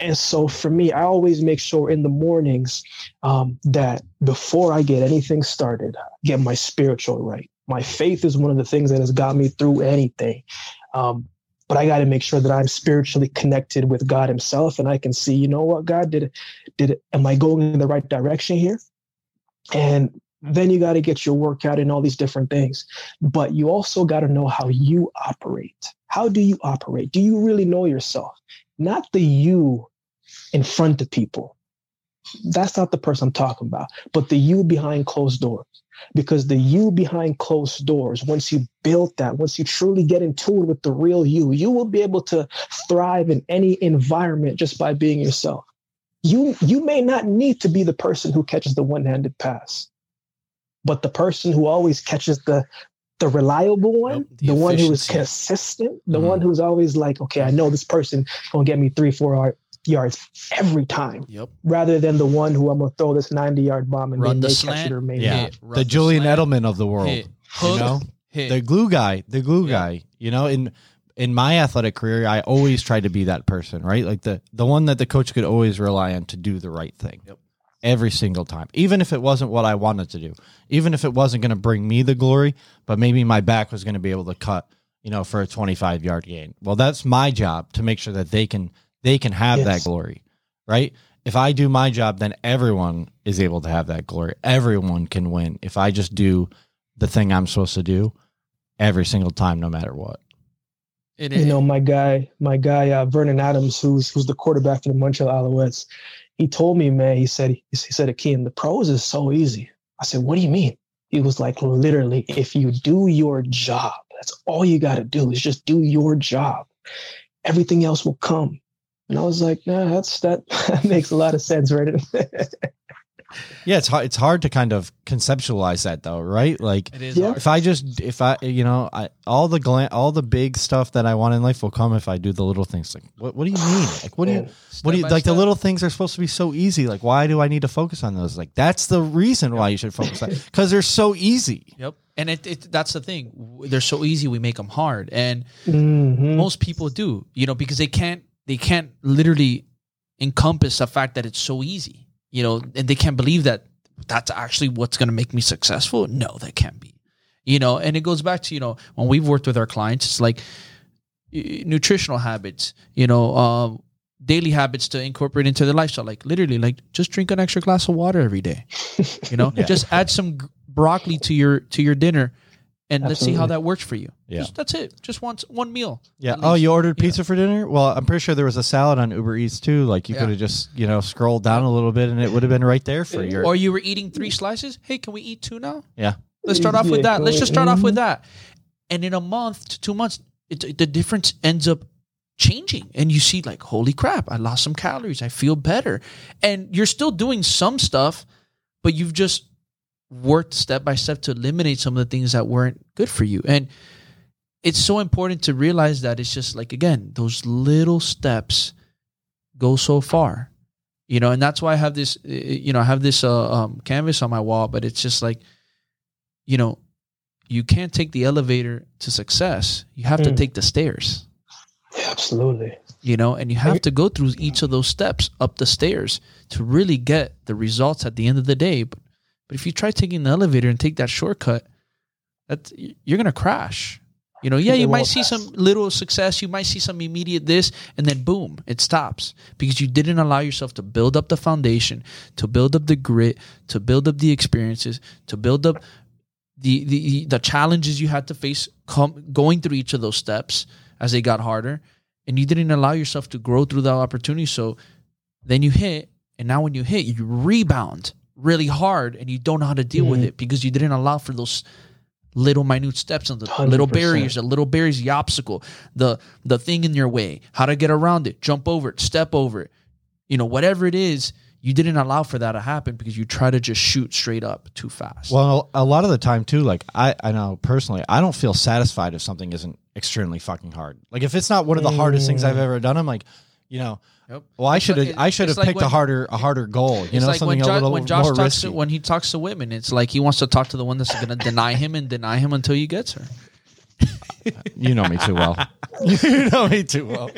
And so for me, I always make sure in the mornings um, that before I get anything started, get my spiritual right. My faith is one of the things that has got me through anything. Um, but I got to make sure that I'm spiritually connected with God Himself, and I can see, you know what, God did, did? Am I going in the right direction here? And then you got to get your workout and all these different things. But you also got to know how you operate. How do you operate? Do you really know yourself? Not the you in front of people. That's not the person I'm talking about, but the you behind closed doors. Because the you behind closed doors, once you build that, once you truly get in tune with the real you, you will be able to thrive in any environment just by being yourself. You you may not need to be the person who catches the one-handed pass, but the person who always catches the the reliable one, the the, one who is consistent, the Mhm. one who's always like, okay, I know this person gonna get me three, four yards every time, Yep. rather than the one who I'm gonna throw this 90 yard bomb and Run they the may catch slant. it or may Yeah. not. Run the Julian slant, Edelman of the world. Hit. You know? Hit. the glue guy, the glue Yeah. guy. You know, in in my athletic career, I always tried to be that person, right? Like the the one that the coach could always rely on to do the right thing. Yep. Every single time, even if it wasn't what I wanted to do, even if it wasn't going to bring me the glory, but maybe my back was going to be able to cut, you know, for a 25 yard gain. Well, that's my job to make sure that they can they can have that glory, right? If I do my job, then everyone is able to have that glory. Everyone can win if I just do the thing I'm supposed to do every single time, no matter what. It you know, my guy, my guy, uh, Vernon Adams, who's who's the quarterback for the Montreal Alouettes, he told me, man, he said, he said, Akeem, the pros is so easy. I said, what do you mean? He was like, literally, if you do your job, that's all you got to do is just do your job. Everything else will come. And I was like, nah, that's that, [laughs] that makes a lot of sense, right? [laughs] Yeah, it's hard. It's hard to kind of conceptualize that, though, right? Like, It is. Yeah. if I just, if I, you know, I all the gla- all the big stuff that I want in life will come if I do the little things. Like, what, what do you mean? Like, what do you, what do you Step like? The little things are supposed to be so easy. Like, why do I need to focus on those? Like, that's the reason why you should focus on [laughs] because they're so easy. Yep. And it, it that's the thing. They're so easy. We make them hard, and mhm. most people do. You know, because they can't they can't literally encompass the fact that it's so easy. You know, and they can't believe that that's actually what's going to make me successful. No, that can't be. You know, and it goes back to you know when we've worked with our clients, it's like nutritional habits. You know, um, daily habits to incorporate into their lifestyle. Like literally, like just drink an extra glass of water every day. You know, [laughs] Yeah. just add some broccoli to your to your dinner, and let's see how that works for you. Yeah. Just, that's it. Just once one meal. Yeah. at Oh, least. you ordered Yeah. pizza for dinner? Well, I'm pretty sure there was a salad on Uber Eats too. Like you Yeah. could have just, you know, scrolled down a little bit and it would have been right there for your. Or you were eating three slices. Hey, can we eat two now? yeah. Let's start off with that. Let's just start off with that. And in a month to two months, it, the difference ends up changing. And you see, like, holy crap, I lost some calories. I feel better. And you're still doing some stuff, but you've just worked step by step to eliminate some of the things that weren't good for you. And it's so important to realize that it's just like, again, those little steps go so far. You know, and that's why I have this, uh, you know, I have this uh, um, canvas on my wall, but it's just like, you know, you can't take the elevator to success. You have to Mm. take the stairs, Yeah, absolutely. you know, and you have to go through each of those steps up the stairs to really get the results at the end of the day. But, but if you try taking the elevator and take that shortcut, that you're gonna crash. You know, yeah, you might see some little success, you might see some immediate this, and then boom, it stops because you didn't allow yourself to build up the foundation, to build up the grit, to build up the experiences, to build up the the the challenges you had to face come going through each of those steps as they got harder, and you didn't allow yourself to grow through that opportunity. So then you hit, and now when you hit, you rebound really hard, and you don't know how to deal with Mhm. it because you didn't allow for those little minute steps and the little 100%. barriers the little barriers the obstacle the the thing in your way how to get around it jump over it step over it you know whatever it is you didn't allow for that to happen because you try to just shoot straight up too fast Well, a lot of the time too, like I, I know personally, I don't feel satisfied if something isn't extremely fucking hard. Like if it's not one of the hardest things I've ever done, I'm like, you know, Yep. well, I should have, I should have like picked a harder, a harder goal. You it's know, like something when, a little when Josh more talks risky. to, when he talks to women it's like he wants to talk to the one that's going to deny him and deny him until he gets her [laughs] you know me too well. [laughs] you know me too well.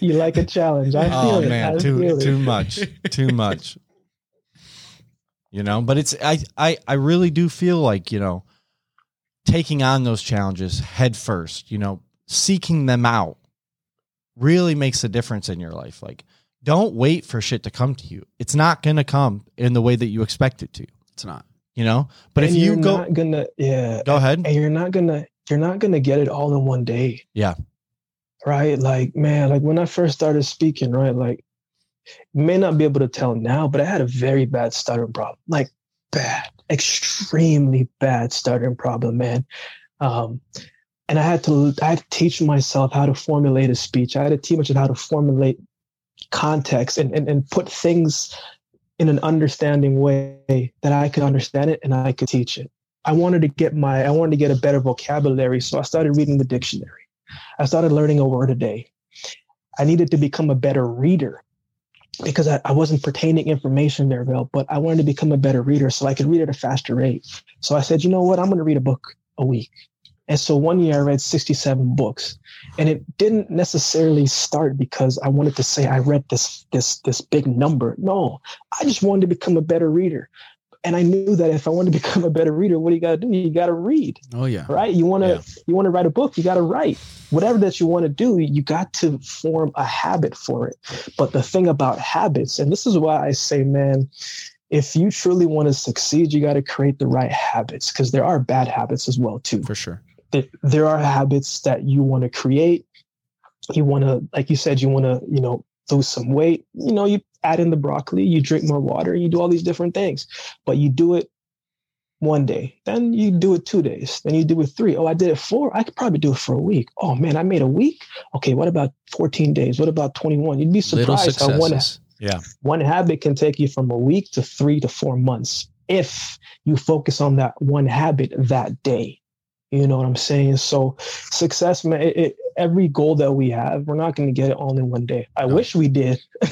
You like a challenge. I feel oh it. man, I too feel too it. much, too much. You know, but it's I I I really do feel like you know, taking on those challenges head first. You know, seeking them out really makes a difference in your life. Like, don't wait for shit to come to you. It's not gonna come in the way that you expect it to. it's not You know, but And if you you're go, not gonna, yeah, go ahead. and you're not gonna, you're not gonna get it all in one day. Yeah. Right. Like, man, like when I first started speaking, right, like you may not be able to tell now, but I had a very bad stuttering problem. Like bad, extremely bad stuttering problem, man. Um, and I had to I had to teach myself how to formulate a speech. I had to teach myself how to formulate context and, and, and put things in an understanding way that I could understand it and I could teach it. I wanted to get my I wanted to get a better vocabulary. So I started reading the dictionary. I started learning a word a day. I needed to become a better reader because I, I wasn't pertaining information very well, but I wanted to become a better reader so I could read at a faster rate. So I said, you know what, I'm going to read a book a week. And so one year I read 67 books. And it didn't necessarily start because I wanted to say I read this this this big number. No, I just wanted to become a better reader. And I knew that if I wanted to [laughs] become a better reader, what do you got to do? You got to read oh yeah right you want to Yeah. you want to write a book you got to write whatever that you want to do you got to form a habit for it but the thing about habits and this is why i say man if you truly want to succeed you got to create the right habits because there are bad habits as well too for sure there, there are habits that you want to create you want to like you said you want to you know lose some weight you know you add in the broccoli you drink more water you do all these different things but you do it one day then you do it two days then you do it three. Oh, i did it four i could probably do it for a week oh man i made a week okay what about 14 days what about 21 you'd be surprised how one yeah. one habit can take you from a week to three to four months if you focus on that one habit that day. You know what I'm saying? So success, man, it, it, every goal that we have, we're not going to get it all in one day. I No. wish we did. [laughs]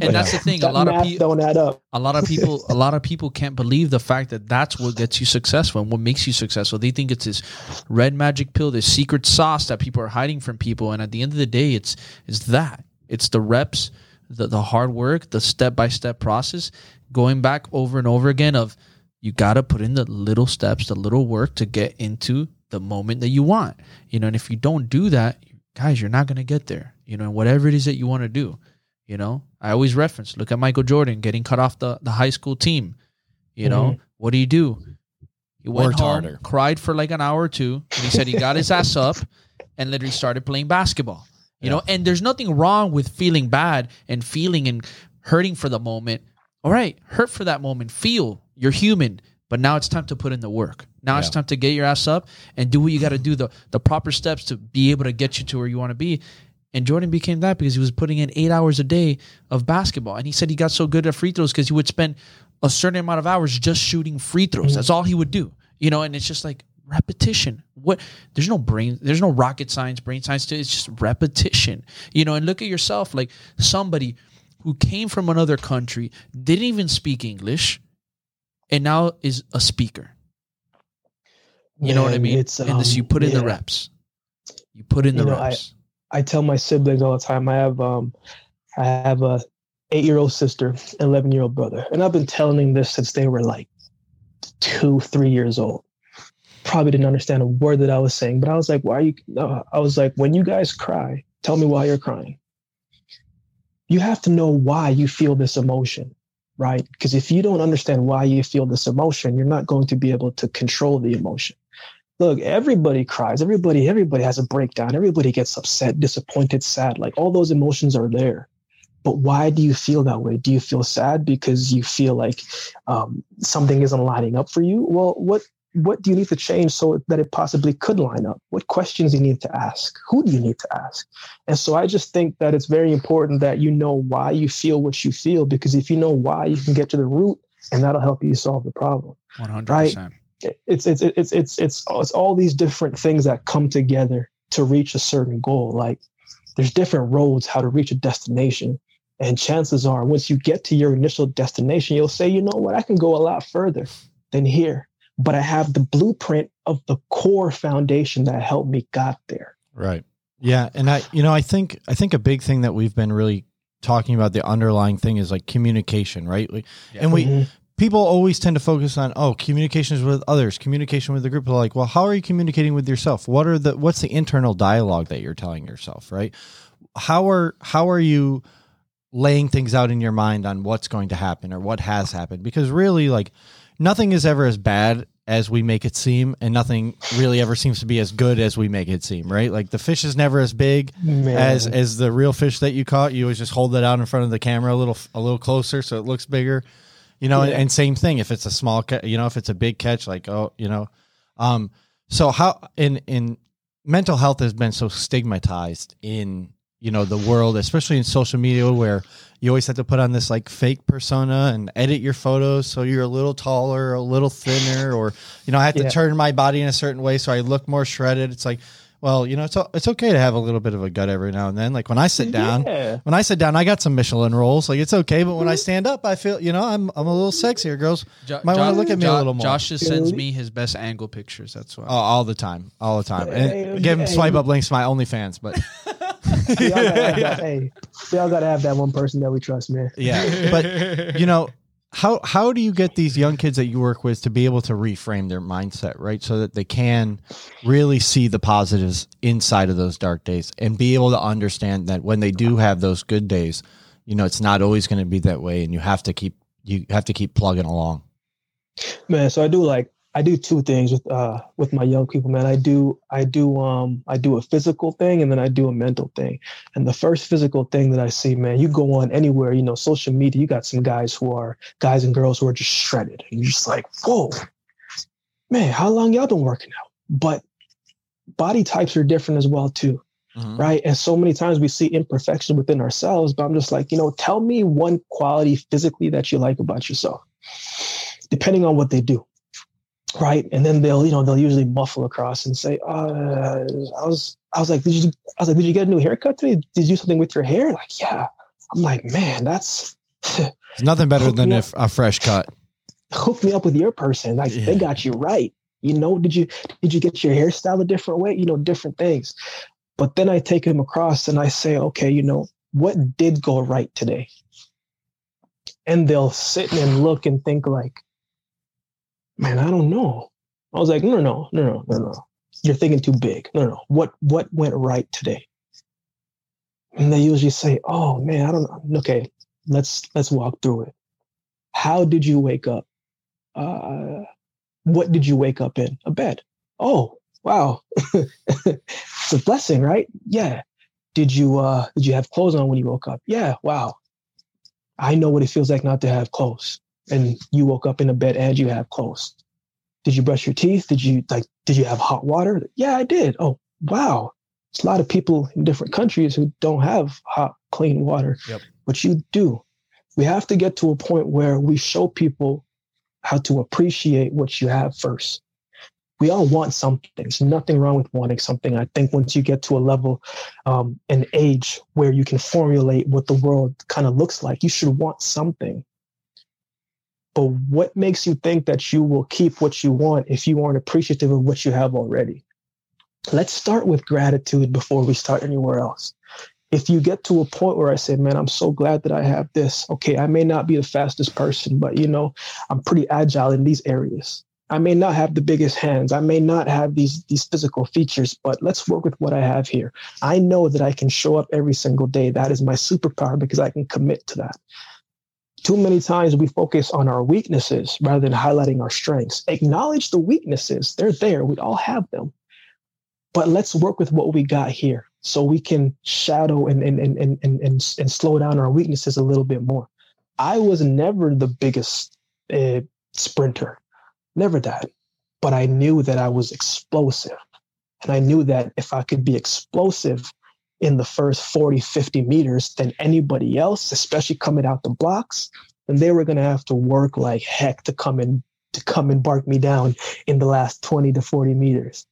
and that's the thing a that lot of people don't add up. a lot of people a lot of people can't believe the fact that that's what gets you successful and what makes you successful they think it's this red magic pill this secret sauce that people are hiding from people and at the end of the day it's it's that it's the reps the, the hard work the step-by-step process going back over and over again of you got to put in the little steps the little work to get into the moment that you want you know and if you don't do that guys you're not going to get there you know and whatever it is that you want to do you know, I always reference look at Michael Jordan getting cut off the, the high school team. You know, mm-hmm. what do you do? He went Worked home, harder. cried for like an hour or two, and he said he got his [laughs] ass up and literally started playing basketball. You know, and there's nothing wrong with feeling bad and feeling and hurting for the moment. All right, hurt for that moment. Feel you're human, but now it's time to put in the work. Now it's time to get your ass up and do what you got to do the the proper steps to be able to get you to where you want to be. And Jordan became that because he was putting in eight hours a day of basketball. And he said he got so good at free throws because he would spend a certain amount of hours just shooting free throws. That's all he would do. You know, and it's just like repetition. What there's no brain, there's no rocket science, brain science to it. It's just repetition. You know, and look at yourself like somebody who came from another country, didn't even speak English, and now is a speaker. You know what I mean? It's, and this um, you put in the reps. You put in the You know, I- reps. I tell my siblings all the time. I have um, I have a eight year old sister, eleven year old brother, and I've been telling them this since they were like two, three years old. Probably didn't understand a word that I was saying, but I was like, "Why are you?" No, I was like, "When you guys cry, tell me why you're crying." You have to know why you feel this emotion, right? Because if you don't understand why you feel this emotion, you're not going to be able to control the emotion look everybody cries. Everybody everybody has a breakdown. Everybody gets upset disappointed sad. Like all those emotions are there. But why do you feel that way? Do you feel sad because you feel like um, something isn't lining up for you? Well what what do you need to change so that it possibly could line up? What questions do you need to ask? Who do you need to ask? And so i just think that it's very important that you know why you feel what you feel because if you know why you can get to the root and that'll help you solve the problem. One hundred right. It's it's it's it's it's it's all these different things that come together to reach a certain goal like there's different roads how to reach a destination and chances are once you get to your initial destination you'll say you know what i can go a lot further than here but i have the blueprint of the core foundation that helped me got there Right. Yeah, and I you know, I think I think a big thing that we've been really talking about the underlying thing is like communication, right? Like, And we Mhm. People always tend to focus on oh, communications with others, communication with the group. Like, well, how are you communicating with yourself? What are the what's the internal dialogue that you're telling yourself, right? How are how are you laying things out in your mind on what's going to happen or what has happened? Because really like nothing is ever as bad as we make it seem and nothing really ever seems to be as good as we make it seem right like the fish is never as big Man. as as the real fish that you caught you always just hold that out in front of the camera a little a little closer so it looks bigger you know and, Yeah. and same thing if it's a small ca- you know if it's a big catch like oh you know um so how in in mental health has been so stigmatized in you know the world especially in social media where you always have to put on this like fake persona and edit your photos so you're a little taller a little thinner or you know i have to Yeah. turn my body in a certain way so i look more shredded it's like well you know it's, it's okay to have a little bit of a gut every now and then like when i sit down Yeah. when i sit down i got some michelin rolls like it's okay but when i mm-hmm. stand up i feel you know i'm, I'm a little sexier girls Jo- might want to look at me Jo- a little more Josh just sends me his best angle pictures. That's why. Oh, all the time, all the time. Hey, And give him hey. swipe up links to my OnlyFans, but [laughs] we all gotta have that, hey we all gotta have that one person that we trust man yeah. But you know, how how do you get these young kids that you work with to be able to reframe their mindset, right? So that they can really see the positives inside of those dark days and be able to understand that when they do have those good days, you know, it's not always going to be that way and you have to keep you have to keep plugging along. man so i do like i do two things with uh with my young people man. I do i do um i do a physical thing and then i do a mental thing. And the first physical thing that i see man you go on anywhere you know social media you got some guys who are guys and girls who are just shredded. And you're just like whoa man how long y'all been working out? But body types are different as well too right? And so many times we see imperfection within ourselves, but I'm just like, you know, tell me one quality physically that you like about yourself, depending on what they do, right? And then they'll, you know, they'll usually muffle across and say, uh, I was, I was like, did you, I was like, did you get a new haircut today? Did you do something with your hair? Like, yeah. I'm like, man, that's [laughs] It's nothing better than if a fresh cut. hook me up with your person. Like Yeah. they got you right. You know, did you did you get your hairstyle a different way? You know, different things. But then I take him across and I say, okay, you know, what did go right today? And they'll sit and look and think like, man, I don't know. I was like, no, no, no, no, no, no. You're thinking too big. No, no. What what went right today? And they usually say, oh man, I don't know. Okay, let's let's walk through it. How did you wake up? uh, What did you wake up in? A bed. Oh, wow. [laughs] it's a blessing, right? Yeah. Did you uh did you have clothes on when you woke up? Yeah, wow. I know what it feels like not to have clothes. And you woke up in a bed and you have clothes. Did you brush your teeth? Did you like did you have hot water? Yeah, I did. Oh, wow. There's a lot of people in different countries who don't have hot, clean water, Yep. but you do. We have to get to a point where we show people how to appreciate what you have first. We all want something. There's nothing wrong with wanting something. I think once you get to a level, um, an age where you can formulate what the world kind of looks like, you should want something. But what makes you think that you will keep what you want if you aren't appreciative of what you have already? Let's start with gratitude before we start anywhere else. If you get to a point where I say, man, I'm so glad that I have this. Okay, I may not be the fastest person, but you know, I'm pretty agile in these areas. I may not have the biggest hands. I may not have these these physical features, but let's work with what I have here. I know that I can show up every single day. That is my superpower because I can commit to that. Too many times we focus on our weaknesses rather than highlighting our strengths. Acknowledge the weaknesses. They're there. We all have them. But let's work with what we got here so we can shadow and and and and and, and, and slow down our weaknesses a little bit more. I was never the biggest uh, sprinter, never that. But I knew that I was explosive. And I knew that if I could be explosive in the first 40, 50 meters than anybody else, especially coming out the blocks, And they were going to have to work like heck to come in to come and bark me down in the last 20 to 40 meters.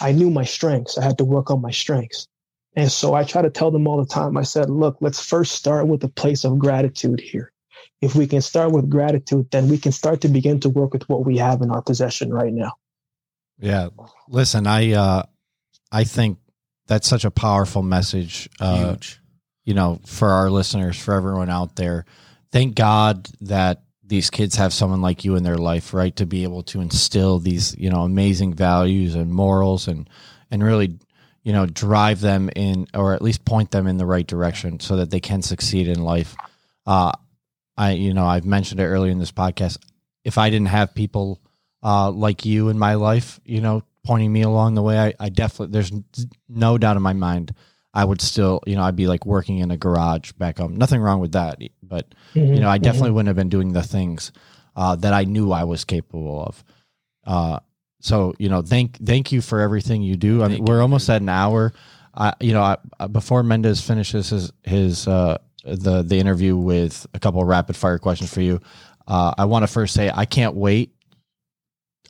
I knew my strengths. I had to work on my strengths. And so I try to tell them all the time. I said, look, let's first start with a place of gratitude here. If we can start with gratitude, then we can start to begin to work with what we have in our possession right now. Yeah. Listen, I uh I think that's such a powerful message uh Huge. you know, for our listeners, for everyone out there. Thank God that these kids have someone like you in their life, right? To be able to instill these, you know, amazing values and morals and and really, you know, drive them in or at least point them in the right direction so that they can succeed in life. Uh I you know, I've mentioned it earlier in this podcast. If I didn't have people uh like you in my life, you know, pointing me along the way, I, I definitely there's no doubt in my mind I would still, you know, I'd be like working in a garage back home. Nothing wrong with that, but you know, I definitely wouldn't have been doing the things uh, that I knew I was capable of. Uh, so, you know, thank thank you for everything you do. I mean, Thank we're you. almost at an hour. I, you know, I, I- before Mendez finishes his his uh, the the interview with a couple of rapid fire questions for you, uh, I want to first say I can't wait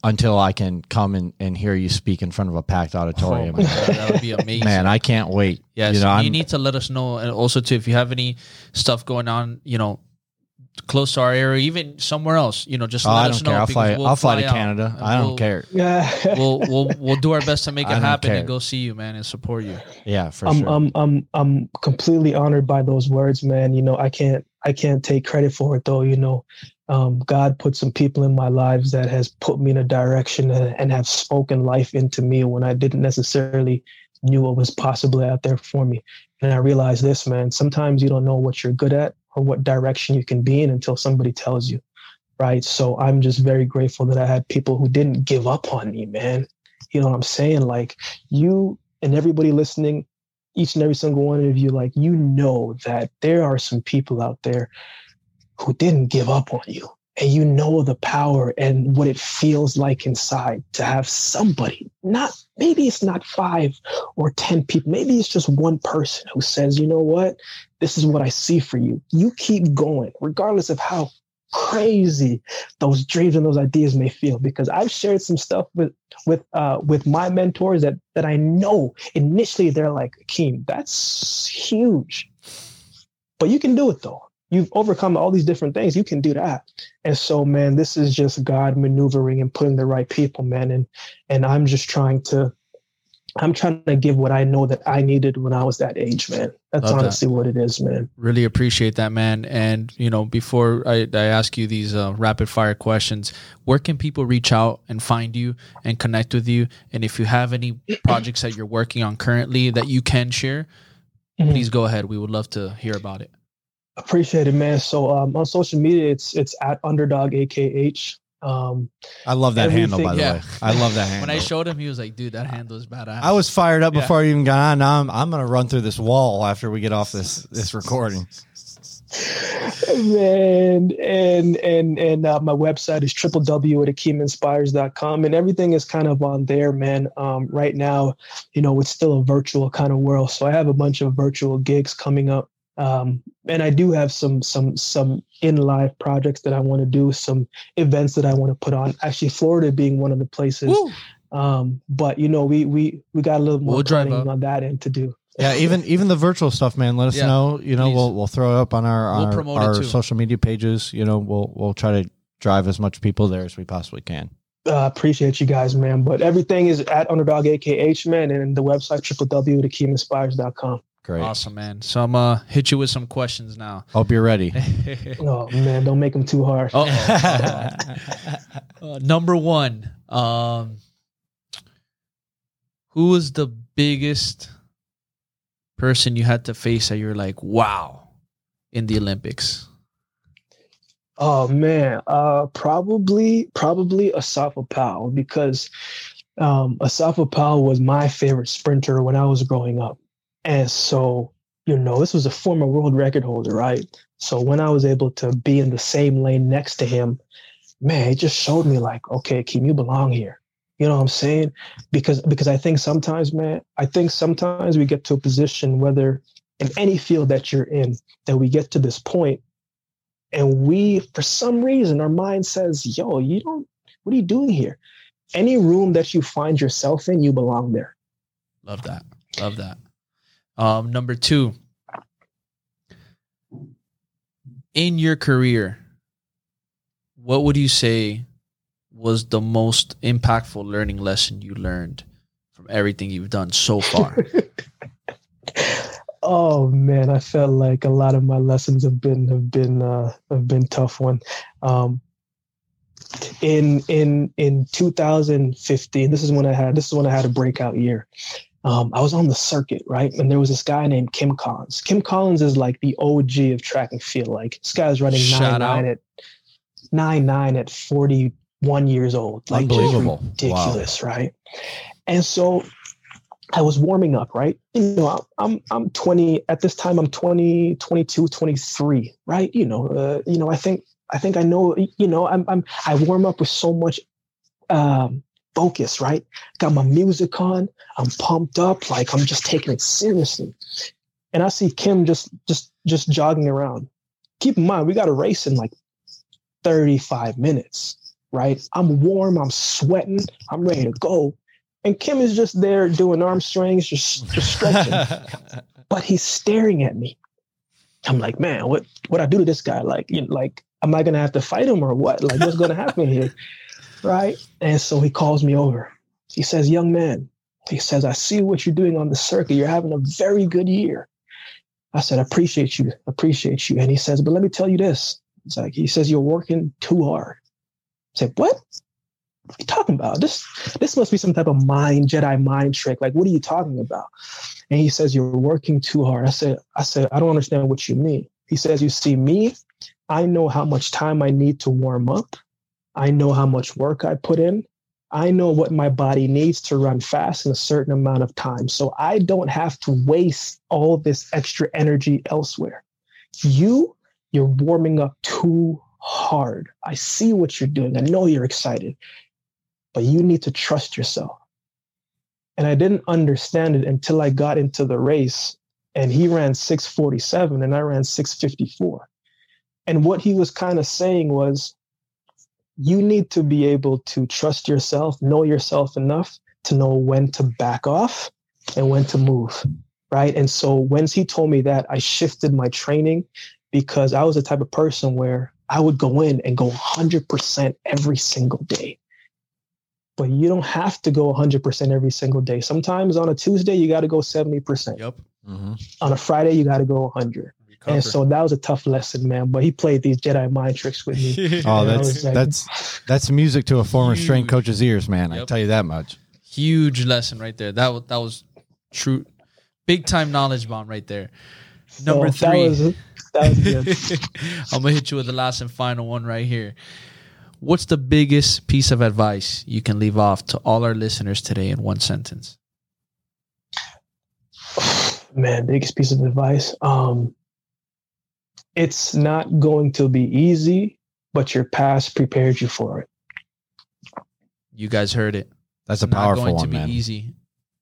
until I can come and, and hear you speak in front of a packed Oh auditorium. my God, that would be amazing. Man, I can't wait. Yes, you you, know, I'm, need to let us know, and also too, if you have any stuff going on, you know, close to our area, even somewhere else, you know, just oh, let I us don't know. care. I'll fly. we'll I'll fly, to Canada. I don't we'll- care. Yeah. We'll we'll we'll do our best to make [laughs] it happen care. and go see you, man, and support you. Yeah, for I'm, sure. I'm, I'm, I'm completely honored by those words, man. You know, I can't, I can't take credit for it though. You know, um, God put some people in my lives that has put me in a direction and, have spoken life into me when I didn't necessarily knew what was possibly out there for me. And I realized this, man. Sometimes you don't know what you're good at or what direction you can be in until somebody tells you, right? So I'm just very grateful that I had people who didn't give up on me, man. You know what I'm saying? Like you and everybody listening, each and every single one of you, like you know that there are some people out there who didn't give up on you. And you know the power and what it feels like inside to have somebody, not maybe it's not five or 10 people, maybe it's just one person who says, you know what, this is what I see for you. You keep going, regardless of how crazy those dreams and those ideas may feel. Because I've shared some stuff with with uh with my mentors that that I know initially they're like, Akeem, that's huge. But you can do it though. You've overcome all these different things. You can do that. And so, man, this is just God maneuvering and putting the right people, man. And and I'm just trying to I'm trying to give what I know that I needed when I was that age, man. That's Love that. honestly what it is, man. Really appreciate that, man. And you know, before I, I ask you these uh, rapid fire questions, where can people reach out and find you and connect with you? And if you have any projects that you're working on currently that you can share, Mhm. please go ahead. We would love to hear about it. Appreciate it, man. So um, on social media, it's it's at underdog akh. Um, I love that handle, by the Everything- way. I love that handle. [laughs] When I showed him, he was like, "Dude, that handle is badass." I was fired up Yeah. before I even got on. Now I'm, I'm going to run through this wall after we get off this this recording. [laughs] man and and and uh, my website is www.akeeminspires.com and everything is kind of on there man um, right now you know it's still a virtual kind of world so i have a bunch of virtual gigs coming up um, and i do have some some some in live projects that i want to do some events that i want to put on actually florida being one of the places um, but you know we we we got a little more We'll drive planning on that end to do Yeah, even even the virtual stuff, man. Let us Yeah, know. You know, please. we'll we'll throw it up on our We'll our, our social media pages. You know, we'll we'll try to drive as much people there as we possibly can. uh, appreciate you guys, man. But everything is at underdog AKH, man, and the website www.thekeeminspires.com. Great. awesome, man. So I'm gonna hit you with some questions now. Hope you're ready. [laughs] Oh man, don't make them too hard. Uh-oh. [laughs] Uh, number one, um, who was the biggest person you had to face that you're like, wow, in the Olympics? Oh man, uh, probably probably Asafa Powell because um, Asafa Powell was my favorite sprinter when I was growing up, and so you know this was a former world record holder, right? So when I was able to be in the same lane next to him, man, it just showed me like, okay, Keem, you belong here. You know what I'm saying? Because because I think sometimes, man, I think sometimes we get to a position, whether in any field that you're in, that we get to this point and we for some reason our mind says yo you don't what are you doing here any room that you find yourself in you belong there Love that. Love that. Um, number two, in your career, what would you say was the most impactful learning lesson you learned from everything you've done so far? [laughs] oh man i felt like a lot of my lessons have been have been uh have been tough one um in in in 2015 this is when i had this is when i had a breakout year um, I was on the circuit, right? And there was this guy named Kim Collins. Kim Collins is like the OG of track and field. Like this guy's running Shout nine nine at nine nine at 41 years old. Like Unbelievable. ridiculous, right? And so I was warming up, right? You know, I'm I'm 20 at this time. I'm 20, 22, 23, right? You know, uh, you know. I think I think I know. You know, I'm I'm I warm up with so much um, focus, right? Got my music on. I'm pumped up, like I'm just taking it seriously. And I see Kim just just just jogging around. Keep in mind, we got a race in like 35 minutes, right? I'm warm. I'm sweating. I'm ready to go. And Kim is just there doing arm strings, just just stretching. [laughs] but he's staring at me. I'm like, man, what what I do to this guy? Like, you know, like, am I gonna have to fight him or what? Like, what's gonna happen here? [laughs] Right? And so he calls me over. He says, young man, he says, I see what you're doing on the circuit. You're having a very good year. I said, I appreciate you, appreciate you. And he says, but let me tell you this. It's like he says, you're working too hard. I said, what? What are you talking about? This this must be some type of mind, Jedi mind trick. Like, what are you talking about? And he says, You're working too hard. I said, I said, I don't understand what you mean. He says, You see, me, I know how much time I need to warm up. I know how much work I put in. I know what my body needs to run fast in a certain amount of time. So I don't have to waste all this extra energy elsewhere. You, you're warming up too hard. I see what you're doing. I know you're excited, but you need to trust yourself. And I didn't understand it until I got into the race and he ran 647 and I ran 654. And what he was kind of saying was, you need to be able to trust yourself, know yourself enough to know when to back off and when to move. Right. And so once he told me that, I shifted my training because I was the type of person where I would go in and go 100% every single day. But you don't have to go 100% every single day. Sometimes on a Tuesday, you got to go 70%. yep. hmm On a Friday, you got to go 100. Recover. And so that was a tough lesson, man. But he played these Jedi mind tricks with me. [laughs] Oh, that's like, that's that's music to a former strength coach's ears, man. I tell you that much. huge lesson right there. That was that was true, big time knowledge bomb right there. Number so three. That was, that was good. [laughs] I'm gonna hit you with the last and final one right here. what's the biggest piece of advice you can leave off to all our listeners today in one sentence? [sighs] Man, biggest piece of advice. Um, it's not going to be easy, but your past prepared you for it. You guys heard it. That's a Not powerful going one, to be man. easy,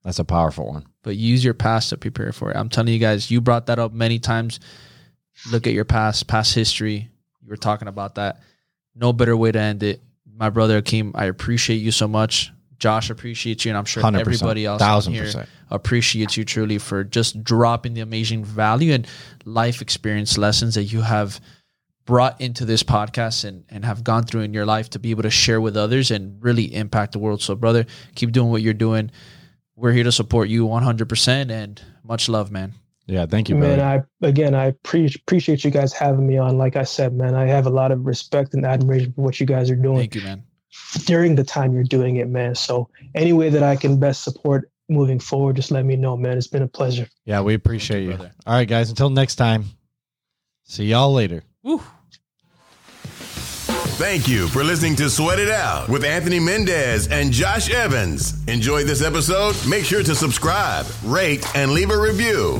That's a powerful one. but use your past to prepare for it. I'm telling you guys, you brought that up many times. Look at your past, past history. You were talking about that. No better way to end it. My brother Akeem, I appreciate you so much. Josh appreciates you, and I'm sure everybody else thousand here percent. appreciates you truly for just dropping the amazing value and life experience lessons that you have brought into this podcast and, and have gone through in your life to be able to share with others and really impact the world. So, brother, keep doing what you're doing. We're here to support you 100% and much love, man. Yeah, thank you, man. I again I pre- appreciate you guys having me on. Like I said, man, I have a lot of respect and admiration for what you guys are doing Thank you, man. During the time you're doing it, man. So any way that I can best support moving forward, just let me know, man. It's been a pleasure. yeah, we appreciate you, you. brother. All right, guys. Until next time. See y'all later. Woo. Thank you for listening to Sweat It Out with Anthony Mendez and Josh Evans. Enjoyed this episode? Make sure to subscribe, rate, and leave a review.